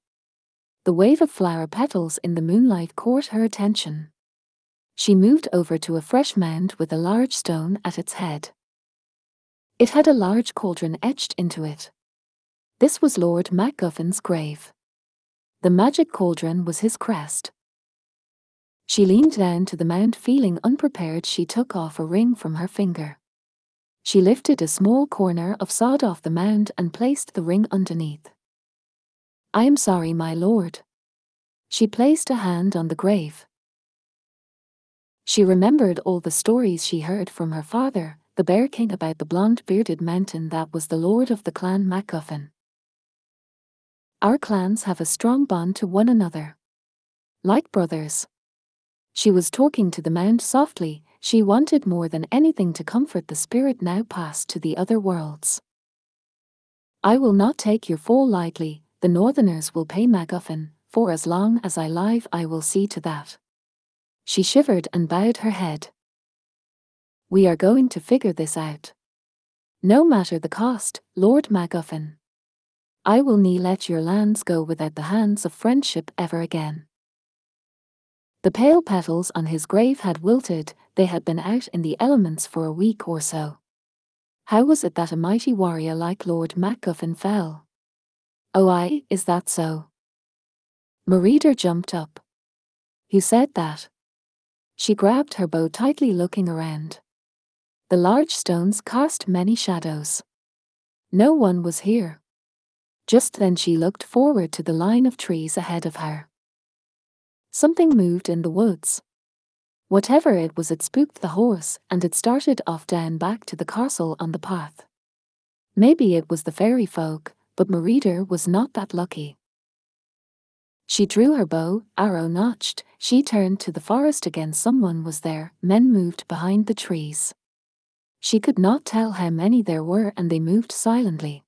The wave of flower petals in the moonlight caught her attention. She moved over to a fresh mound with a large stone at its head. It had a large cauldron etched into it. This was Lord MacGuffin's grave. The magic cauldron was his crest. She leaned down to the mound feeling unprepared she took off a ring from her finger. She lifted a small corner of sod off the mound and placed the ring underneath. I am sorry, my lord. She placed a hand on the grave. She remembered all the stories she heard from her father, the Bear King, about the blonde bearded mountain that was the lord of the clan MacGuffin. Our clans have a strong bond to one another. Like brothers. She was talking to the mound softly, she wanted more than anything to comfort the spirit now passed to the other worlds. I will not take your fall lightly, the Northerners will pay MacGuffin, for as long as I live I will see to that. She shivered and bowed her head. We are going to figure this out. No matter the cost, Lord MacGuffin. I will nie let your lands go without the hands of friendship ever again. The pale petals on his grave had wilted, they had been out in the elements for a week or so. How was it that a mighty warrior like Lord MacGuffin fell? Oh, I, is that so? Merida jumped up. You said that. She grabbed her bow tightly, looking around. The large stones cast many shadows. No one was here. Just then she looked forward to the line of trees ahead of her. Something moved in the woods. Whatever it was, it spooked the horse, and it started off down back to the castle on the path. Maybe it was the fairy folk, but Merida was not that lucky. She drew her bow, arrow notched, she turned to the forest again. Someone was there, men moved behind the trees. She could not tell how many there were, and they moved silently.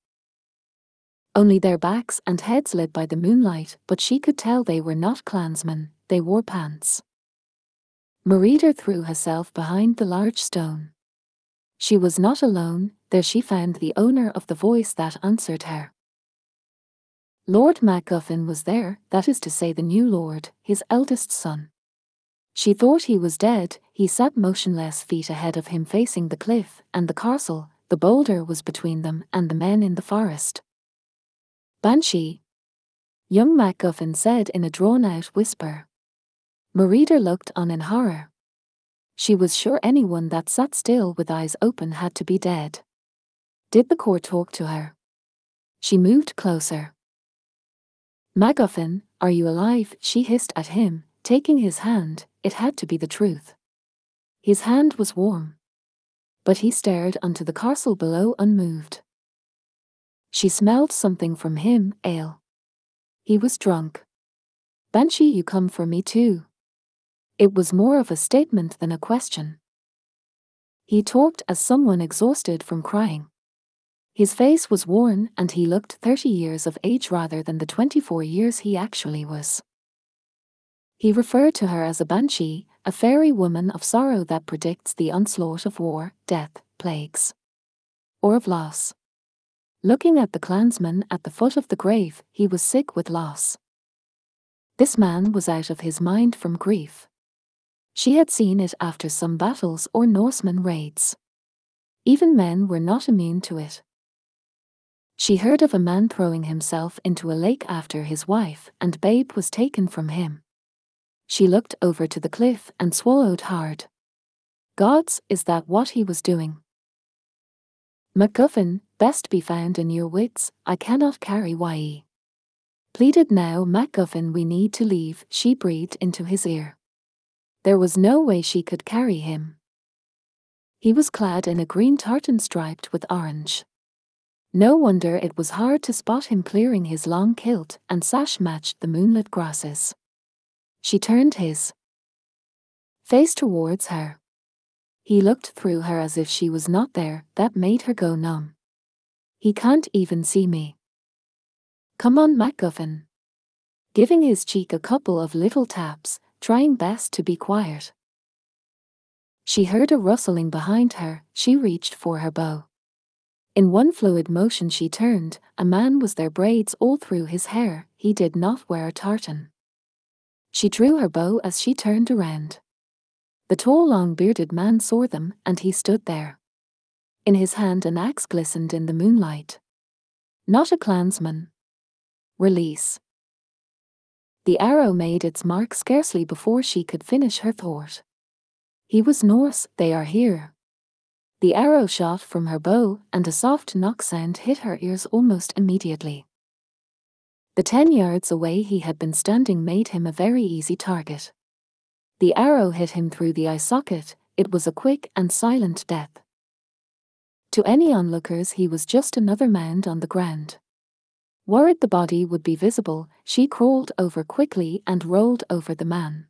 Only their backs and heads lit by the moonlight, but she could tell they were not clansmen, they wore pants. Merida threw herself behind the large stone. She was not alone, there she found the owner of the voice that answered her. Lord MacGuffin was there, that is to say, the new lord, his eldest son. She thought he was dead, he sat motionless feet ahead of him facing the cliff and the castle, the boulder was between them and the men in the forest. Banshee. Young MacGuffin said in a drawn out whisper. Merida looked on in horror. She was sure anyone that sat still with eyes open had to be dead. Did the court talk to her? She moved closer. MacGuffin, are you alive? She hissed at him, taking his hand, it had to be the truth. His hand was warm. But he stared onto the castle below unmoved. She smelled something from him, ale. He was drunk. Banshee, you come for me too. It was more of a statement than a question. He talked as someone exhausted from crying. His face was worn and he looked 30 years of age rather than the 24 years he actually was. He referred to her as a banshee, a fairy woman of sorrow that predicts the onslaught of war, death, plagues, or of loss. Looking at the clansman at the foot of the grave, he was sick with loss. This man was out of his mind from grief. She had seen it after some battles or Norseman raids. Even men were not immune to it. She heard of a man throwing himself into a lake after his wife and babe was taken from him. She looked over to the cliff and swallowed hard. Gods, is that what he was doing? MacGuffin, best be found in your wits, I cannot carry ye. Pleaded now MacGuffin we need to leave, she breathed into his ear. There was no way she could carry him. He was clad in a green tartan striped with orange. No wonder it was hard to spot him clearing his long kilt and sash matched the moonlit grasses. She turned his face towards her. He looked through her as if she was not there, that made her go numb. He can't even see me. Come on, MacGuffin. Giving his cheek a couple of little taps, trying best to be quiet. She heard a rustling behind her, she reached for her bow. In one fluid motion she turned, a man was there braids all through his hair, he did not wear a tartan. She drew her bow as she turned around. The tall long-bearded man saw them, and he stood there. In his hand an axe glistened in the moonlight. Not a clansman. Release. The arrow made its mark scarcely before she could finish her thought. He was Norse, they are here. The arrow shot from her bow, and a soft knock sound hit her ears almost immediately. The ten yards away he had been standing made him a very easy target. The arrow hit him through the eye socket, it was a quick and silent death. To any onlookers he was just another mound on the ground. Worried the body would be visible, she crawled over quickly and rolled over the man.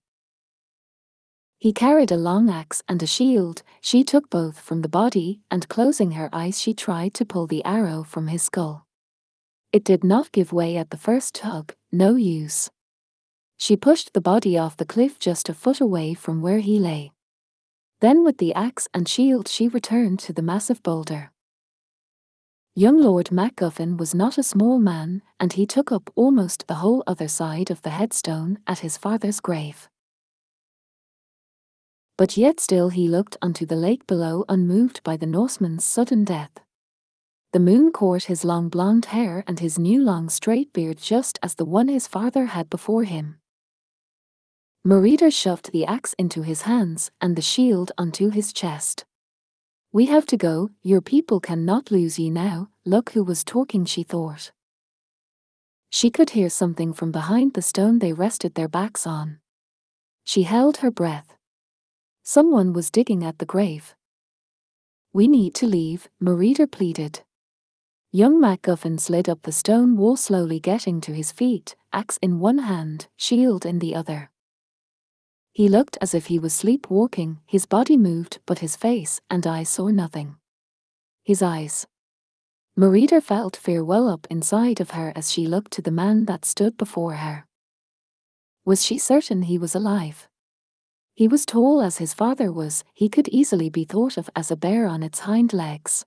He carried a long axe and a shield, she took both from the body, and closing her eyes she tried to pull the arrow from his skull. It did not give way at the first tug, no use. She pushed the body off the cliff just a foot away from where he lay. Then with the axe and shield she returned to the massive boulder. Young Lord MacGuffin was not a small man, and he took up almost the whole other side of the headstone at his father's grave. But yet still he looked unto the lake below unmoved by the Norseman's sudden death. The moon caught his long blonde hair and his new long straight beard just as the one his father had before him. Merida shoved the axe into his hands and the shield onto his chest. We have to go, your people cannot lose ye now, look who was talking she thought. She could hear something from behind the stone they rested their backs on. She held her breath. Someone was digging at the grave. We need to leave, Merida pleaded. Young MacGuffin slid up the stone wall slowly getting to his feet, axe in one hand, shield in the other. He looked as if he was sleepwalking, his body moved but his face and eyes saw nothing. His eyes. Merida felt fear well up inside of her as she looked to the man that stood before her. Was she certain he was alive? He was tall as his father was, he could easily be thought of as a bear on its hind legs.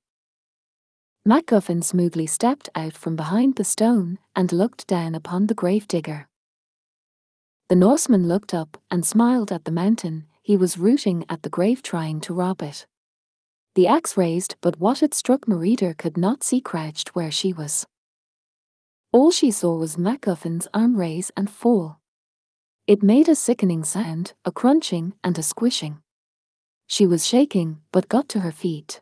MacGuffin smoothly stepped out from behind the stone and looked down upon the gravedigger. The Norseman looked up and smiled at the mountain, he was rooting at the grave trying to rob it. The axe raised, but what it struck Merida could not see crouched where she was. All she saw was MacGuffin's arm raise and fall. It made a sickening sound, a crunching and a squishing. She was shaking, but got to her feet.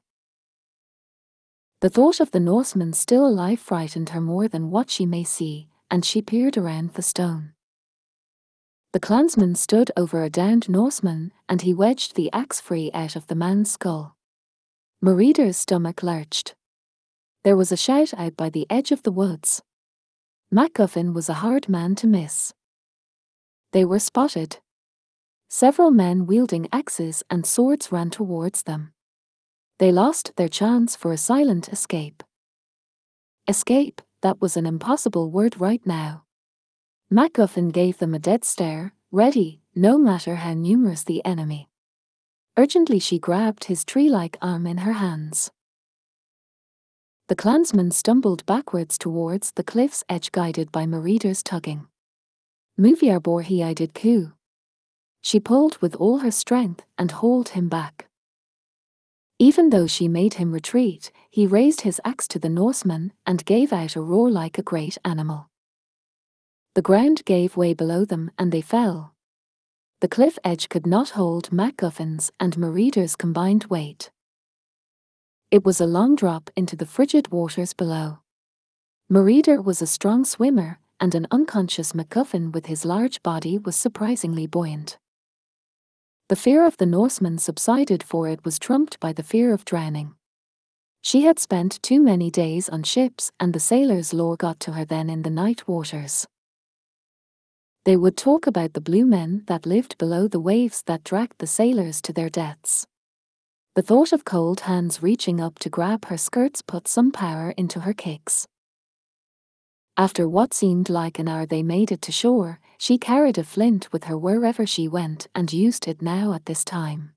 The thought of the Norseman still alive frightened her more than what she may see, and she peered around the stone. The clansman stood over a downed Norseman, and he wedged the axe free out of the man's skull. Merida's stomach lurched. There was a shout out by the edge of the woods. MacGuffin was a hard man to miss. They were spotted. Several men wielding axes and swords ran towards them. They lost their chance for a silent escape. Escape, that was an impossible word right now. MacGuffin gave them a dead stare, ready, no matter how numerous the enemy. Urgently she grabbed his tree-like arm in her hands. The clansman stumbled backwards towards the cliff's edge guided by Merida's tugging. Moviar bore he I did. She pulled with all her strength and hauled him back. Even though she made him retreat, he raised his axe to the Norseman and gave out a roar like a great animal. The ground gave way below them and they fell. The cliff edge could not hold MacGuffin's and Merida's combined weight. It was a long drop into the frigid waters below. Merida was a strong swimmer, and an unconscious MacGuffin with his large body was surprisingly buoyant. The fear of the Norseman subsided for it was trumped by the fear of drowning. She had spent too many days on ships and the sailor's lore got to her then in the night waters. They would talk about the blue men that lived below the waves that dragged the sailors to their deaths. The thought of cold hands reaching up to grab her skirts put some power into her kicks. After what seemed like an hour, they made it to shore. She carried a flint with her wherever she went and used it now at this time.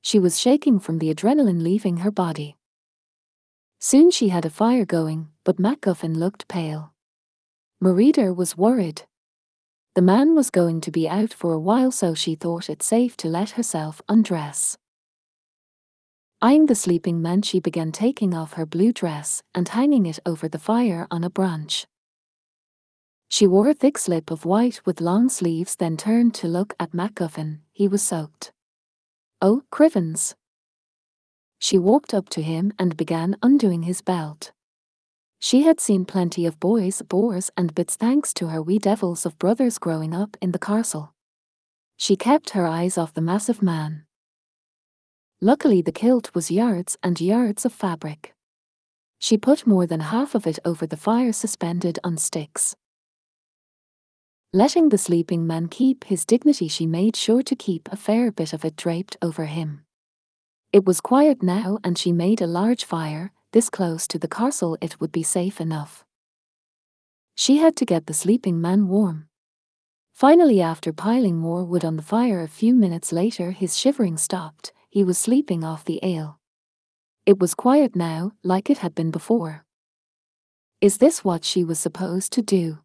She was shaking from the adrenaline leaving her body. Soon she had a fire going, but MacGuffin looked pale. Merida was worried. The man was going to be out for a while, so she thought it safe to let herself undress. Eyeing the sleeping man, she began taking off her blue dress and hanging it over the fire on a branch. She wore a thick slip of white with long sleeves, then turned to look at MacGuffin. He was soaked. Oh, Crivens! She walked up to him and began undoing his belt. She had seen plenty of boys, boars, and bits thanks to her wee devils of brothers growing up in the castle. She kept her eyes off the massive man. Luckily, the kilt was yards and yards of fabric. She put more than half of it over the fire suspended on sticks. Letting the sleeping man keep his dignity, she made sure to keep a fair bit of it draped over him. It was quiet now, and she made a large fire, this close to the castle it would be safe enough. She had to get the sleeping man warm. Finally, after piling more wood on the fire a few minutes later, his shivering stopped, he was sleeping off the ale. It was quiet now, like it had been before. Is this what she was supposed to do?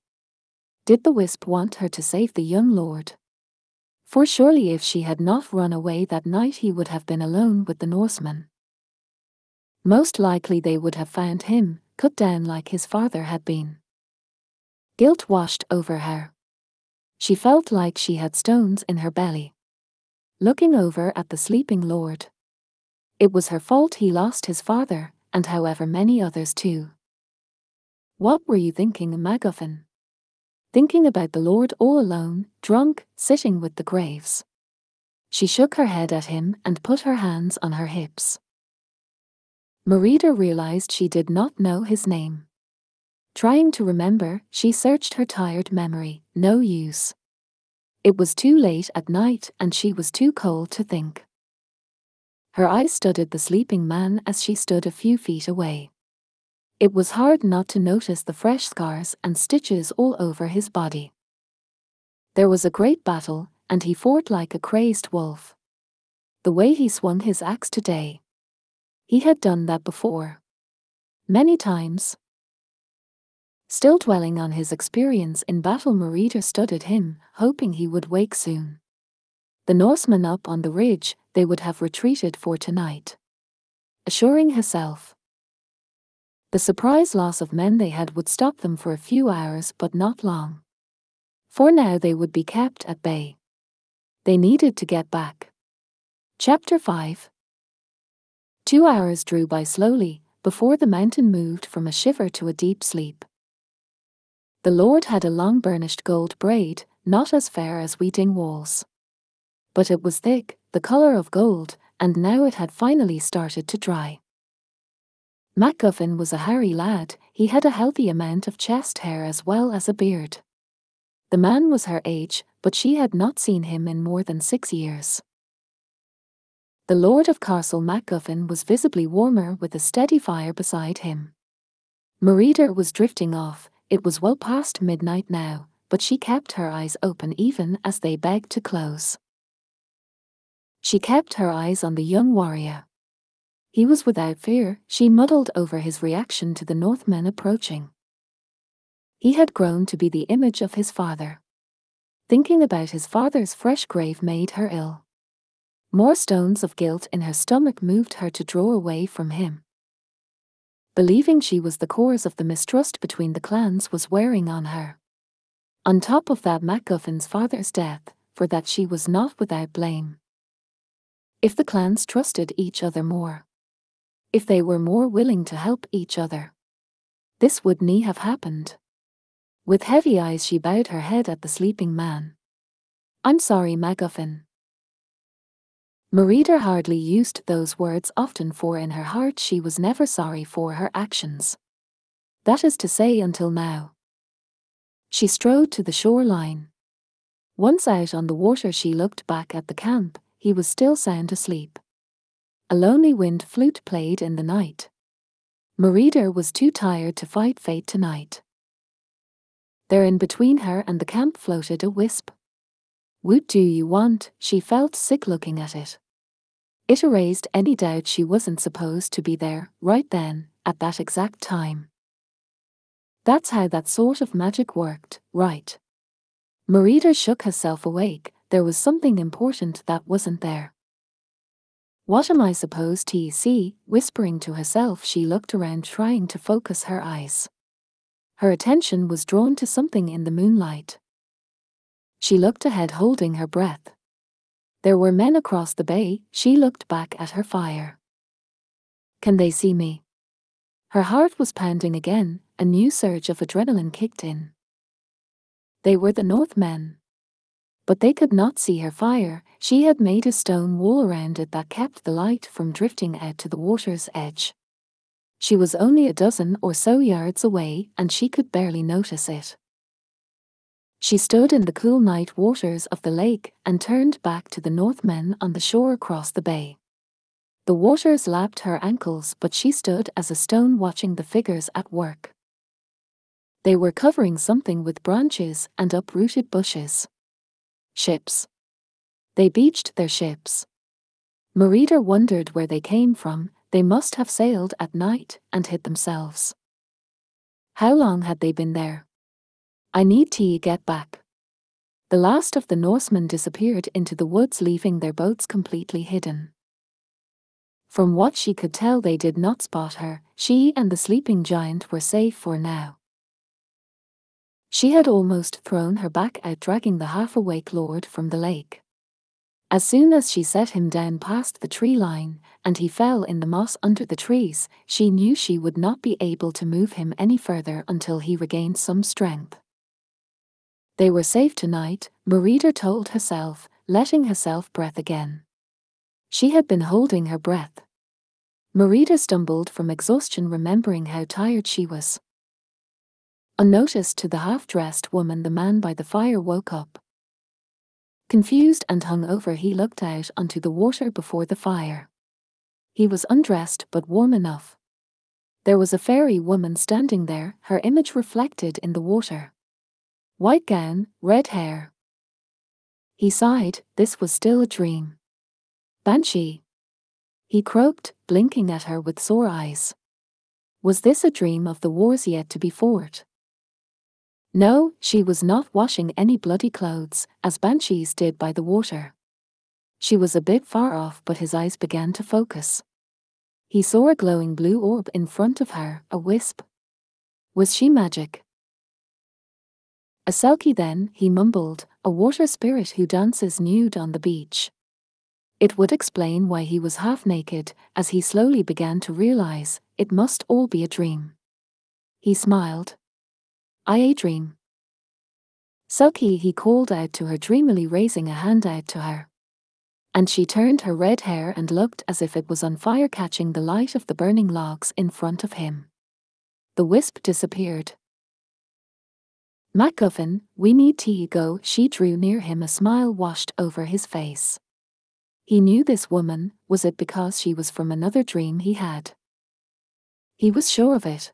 Did the wisp want her to save the young lord? For surely if she had not run away that night he would have been alone with the Norsemen. Most likely they would have found him, cut down like his father had been. Guilt washed over her. She felt like she had stones in her belly looking over at the sleeping lord. It was her fault he lost his father, and however many others too. What were you thinking, MacGuffin? Thinking about the Lord all alone, drunk, sitting with the graves. She shook her head at him and put her hands on her hips. Merida realized she did not know his name. Trying to remember, she searched her tired memory, no use. It was too late at night and she was too cold to think. Her eyes studied the sleeping man as she stood a few feet away. It was hard not to notice the fresh scars and stitches all over his body. There was a great battle, and he fought like a crazed wolf. The way he swung his axe today. He had done that before. Many times. Still dwelling on his experience in battle, Merida studied him, hoping he would wake soon. The Norsemen up on the ridge, they would have retreated for tonight. Assuring herself. The surprise loss of men they had would stop them for a few hours, but not long. For now they would be kept at bay. They needed to get back. Chapter 5 Two hours drew by slowly before the mountain moved from a shiver to a deep sleep. The Lord had a long burnished gold braid, not as fair as weeding walls. But it was thick, the colour of gold, and now it had finally started to dry. MacGuffin was a hairy lad, he had a healthy amount of chest hair as well as a beard. The man was her age, but she had not seen him in more than six years. The Lord of Castle MacGuffin was visibly warmer with a steady fire beside him. Merida was drifting off, it was well past midnight now, but she kept her eyes open even as they begged to close. She kept her eyes on the young warrior. He was without fear, she muddled over his reaction to the Northmen approaching. He had grown to be the image of his father. Thinking about his father's fresh grave made her ill. More stones of guilt in her stomach moved her to draw away from him believing she was the cause of the mistrust between the clans was wearing on her. On top of that MacGuffin's father's death, for that she was not without blame. If the clans trusted each other more, if they were more willing to help each other, this would nie have happened. With heavy eyes she bowed her head at the sleeping man. I'm sorry, MacGuffin, Merida hardly used those words often for in her heart she was never sorry for her actions. That is to say until now. She strode to the shoreline. Once out on the water, she looked back at the camp. He was still sound asleep. A lonely wind flute played in the night. Merida was too tired to fight fate tonight. There in between her and the camp floated a wisp. What do you want? She felt sick looking at it. It erased any doubt she wasn't supposed to be there, right then, at that exact time. That's how that sort of magic worked, right? Merida shook herself awake, there was something important that wasn't there. What am I supposed to see? Whispering to herself, she looked around trying to focus her eyes. Her attention was drawn to something in the moonlight. She looked ahead, holding her breath. There were men across the bay, she looked back at her fire. Can they see me? Her heart was pounding again, a new surge of adrenaline kicked in. They were the Northmen but they could not see her fire. She had made a stone wall around it that kept the light from drifting out to the water's edge. She was only a dozen or so yards away, and she could barely notice it. She stood in the cool night waters of the lake and turned back to the Northmen on the shore across the bay. The waters lapped her ankles, but she stood as a stone watching the figures at work. They were covering something with branches and uprooted bushes. Ships. They beached their ships. Marita wondered where they came from, they must have sailed at night and hid themselves. How long had they been there? I need to get back. The last of the Norsemen disappeared into the woods, leaving their boats completely hidden. From what she could tell, they did not spot her. She and the sleeping giant were safe for now. She had almost thrown her back out, dragging the half awake lord from the lake. As soon as she set him down past the tree line, and he fell in the moss under the trees, she knew she would not be able to move him any further until he regained some strength. They were safe tonight, Merida told herself, letting herself breath again. She had been holding her breath. Merida stumbled from exhaustion, remembering how tired she was. Unnoticed to the half-dressed woman the man by the fire woke up. Confused and hung over he looked out onto the water before the fire. He was undressed but warm enough. There was a fairy woman standing there, her image reflected in the water. White gown, red hair. He sighed, this was still a dream. Banshee. He croaked, blinking at her with sore eyes. Was this a dream of the wars yet to be fought? No, she was not washing any bloody clothes, as banshees did by the water. She was a bit far off, but his eyes began to focus. He saw a glowing blue orb in front of her, a wisp. Was she magic? A selkie then, he mumbled, a water spirit who dances nude on the beach. It would explain why he was half naked, as he slowly began to realize it must all be a dream. He smiled, I a dream. Selkie he called out to her dreamily raising a hand out to her. And she turned her red hair and looked as if it was on fire catching the light of the burning logs in front of him. The wisp disappeared. MacGuffin, we need to go. She drew near him, a smile washed over his face. He knew this woman, was it because she was from another dream he had? He was sure of it.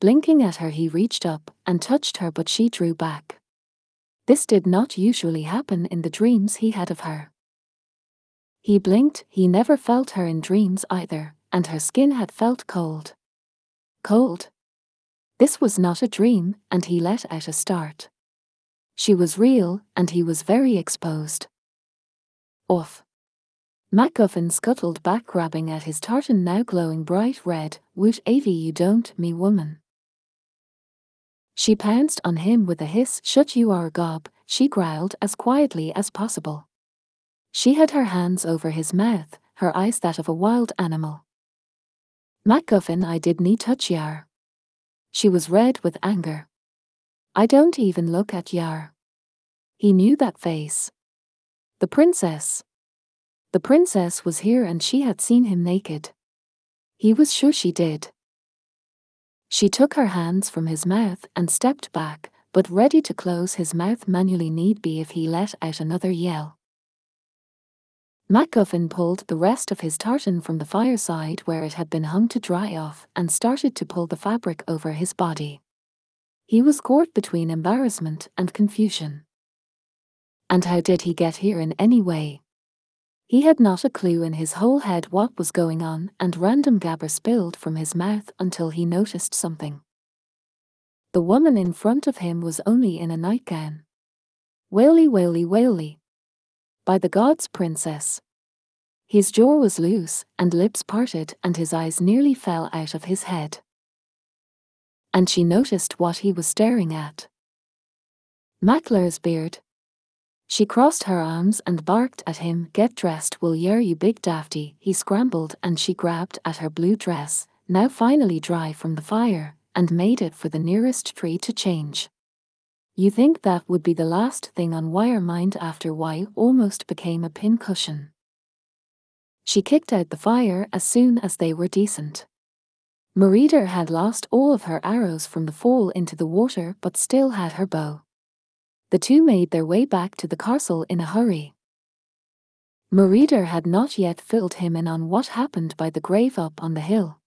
Blinking at her, he reached up and touched her, but she drew back. This did not usually happen in the dreams he had of her. He blinked, he never felt her in dreams either, and her skin had felt cold. Cold. This was not a dream, and he let out a start. She was real, and he was very exposed. Off. MacGuffin scuttled back, grabbing at his tartan now glowing bright red. Woot avy you don't, me woman. She pounced on him with a hiss. Shut you are gob, she growled as quietly as possible. She had her hands over his mouth, her eyes that of a wild animal. MacGuffin I did nie touch yar. She was red with anger. I don't even look at yar. He knew that face. The princess. The princess was here and she had seen him naked. He was sure she did. She took her hands from his mouth and stepped back, but ready to close his mouth manually need be if he let out another yell. MacGuffin pulled the rest of his tartan from the fireside where it had been hung to dry off and started to pull the fabric over his body. He was caught between embarrassment and confusion. And how did he get here in any way? He had not a clue in his whole head what was going on, and random gabber spilled from his mouth until he noticed something. The woman in front of him was only in a nightgown. Waily, waily, waily by the gods, princess. His jaw was loose, and lips parted, and his eyes nearly fell out of his head. And she noticed what he was staring at. Mackler's beard. She crossed her arms and barked at him, Get dressed, will yer, you big dafty. He scrambled and she grabbed at her blue dress, now finally dry from the fire, and made it for the nearest tree to change. You think that would be the last thing on wire mind after Y almost became a pincushion. She kicked out the fire as soon as they were decent. Merida had lost all of her arrows from the fall into the water but still had her bow. The two made their way back to the castle in a hurry. Merida had not yet filled him in on what happened by the grave up on the hill.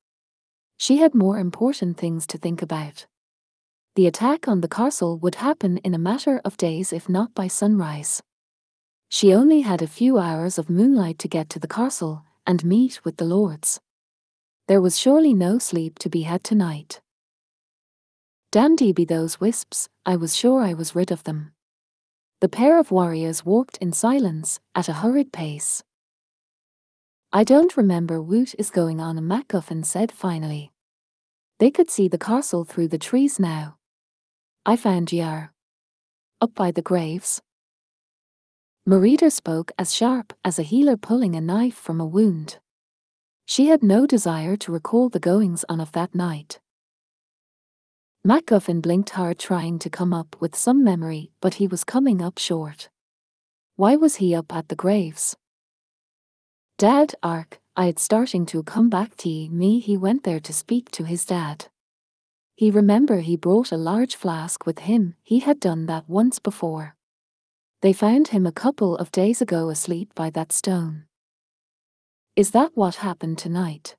She had more important things to think about. The attack on the castle would happen in a matter of days if not by sunrise. She only had a few hours of moonlight to get to the castle and meet with the lords. There was surely no sleep to be had tonight. Dandy be those wisps, I was sure I was rid of them. The pair of warriors walked in silence, at a hurried pace. I don't remember what is going on, MacGuffin said finally. They could see the castle through the trees now. I found Yar. Up by the graves. Merida spoke as sharp as a healer pulling a knife from a wound. She had no desire to recall the goings on of that night. MacGuffin blinked hard trying to come up with some memory, but he was coming up short. Why was he up at the graves? Dad, Ark, I had starting to come back to me he went there to speak to his dad. He remember he brought a large flask with him, he had done that once before. They found him a couple of days ago asleep by that stone. Is that what happened tonight?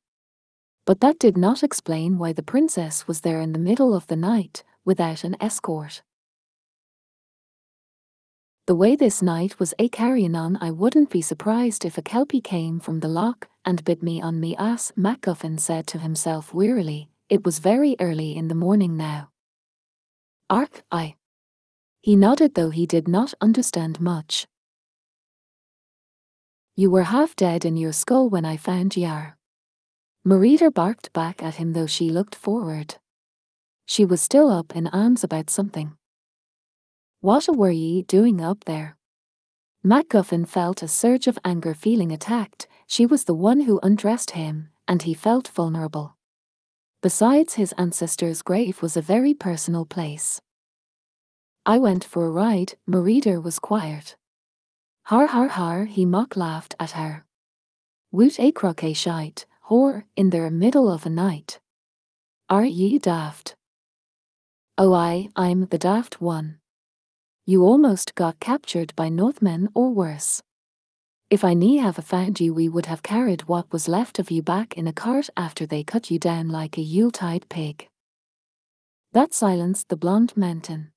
But that did not explain why the princess was there in the middle of the night, without an escort. The way this night was a carrying on, I wouldn't be surprised if a kelpie came from the loch and bit me on me ass, MacGuffin said to himself wearily, it was very early in the morning now. Ark, I. He nodded though he did not understand much. You were half dead in your skull when I found Yar. Merida barked back at him though she looked forward. She was still up in arms about something. What were ye doing up there? MacGuffin felt a surge of anger feeling attacked, she was the one who undressed him, and he felt vulnerable. Besides his ancestor's grave was a very personal place. I went for a ride, Merida was quiet. Har har har, he mock laughed at her. Woot a croquet shite, whore, in the middle of a night. Are ye daft? Oh I, I'm the daft one. You almost got captured by Northmen or worse. If I nee have found you we would have carried what was left of you back in a cart after they cut you down like a Yuletide pig. That silenced the blonde mountain.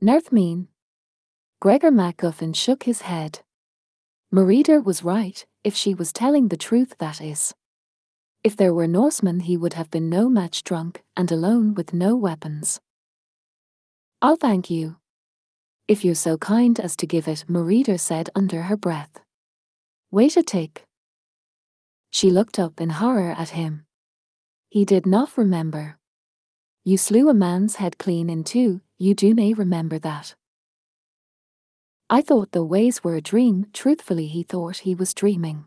Nerth mean? Gregor MacGuffin shook his head. Merida was right, if she was telling the truth that is. If there were Norsemen he would have been no match drunk and alone with no weapons. I'll thank you, if you're so kind as to give it, Merida said under her breath. Wait a tick. She looked up in horror at him. He did not remember. You slew a man's head clean in two, you do may remember that. I thought the ways were a dream, truthfully he thought he was dreaming.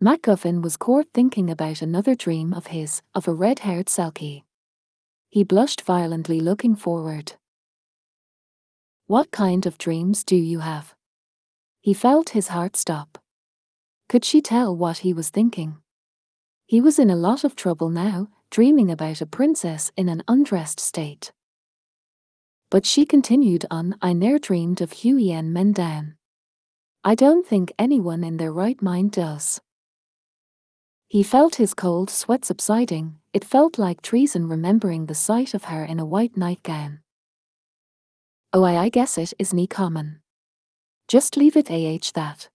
MacGuffin was caught thinking about another dream of his, of a red-haired Selkie. He blushed violently looking forward. What kind of dreams do you have? He felt his heart stop. Could she tell what he was thinking? He was in a lot of trouble now, dreaming about a princess in an undressed state. But she continued on, I ne'er dreamed of men down. I don't think anyone in their right mind does. He felt his cold sweat subsiding, it felt like treason remembering the sight of her in a white nightgown. Oh, I, guess it is nie common. Just leave it ah that.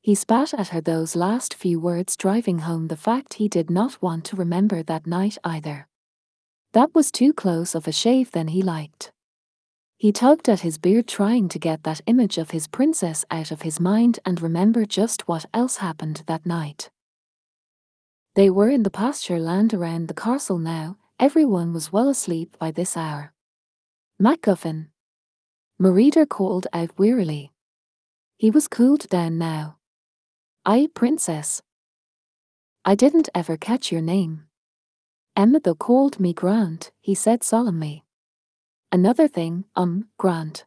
He spat at her those last few words, driving home the fact he did not want to remember that night either. That was too close of a shave than he liked. He tugged at his beard, trying to get that image of his princess out of his mind and remember just what else happened that night. They were in the pasture land around the castle now, everyone was well asleep by this hour. MacGuffin. Merida called out wearily. He was cooled down now. I, princess. I didn't ever catch your name. Emma though called me Grant, he said solemnly. Another thing, um, Grant.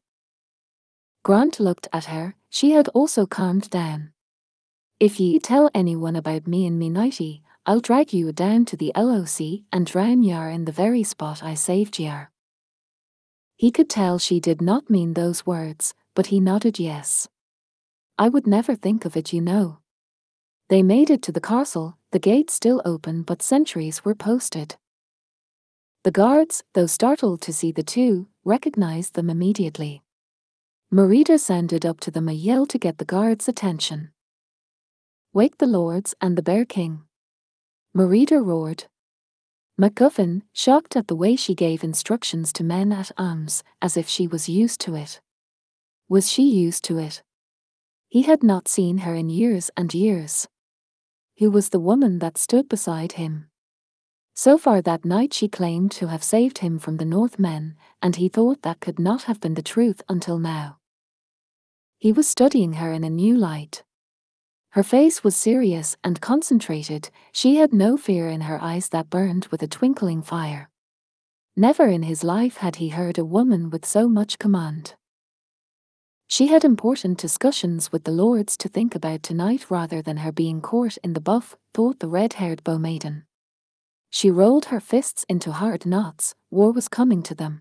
Grant looked at her, she had also calmed down. If ye tell anyone about me and me nighty, I'll drag you down to the loch and drown yar in the very spot I saved yar. He could tell she did not mean those words, but he nodded yes. I would never think of it, you know. They made it to the castle, the gate still open but sentries were posted. The guards, though startled to see the two, recognized them immediately. Merida sounded up to them a yell to get the guards' attention. Wake the lords and the Bear King. Merida roared. MacGuffin, shocked at the way she gave instructions to men at arms, as if she was used to it. Was she used to it? He had not seen her in years and years. Who was the woman that stood beside him? So far that night she claimed to have saved him from the Northmen, and he thought that could not have been the truth until now. He was studying her in a new light. Her face was serious and concentrated, she had no fear in her eyes that burned with a twinkling fire. Never in his life had he heard a woman with so much command. She had important discussions with the lords to think about tonight rather than her being caught in the buff, thought the red-haired bow maiden. She rolled her fists into hard knots, war was coming to them.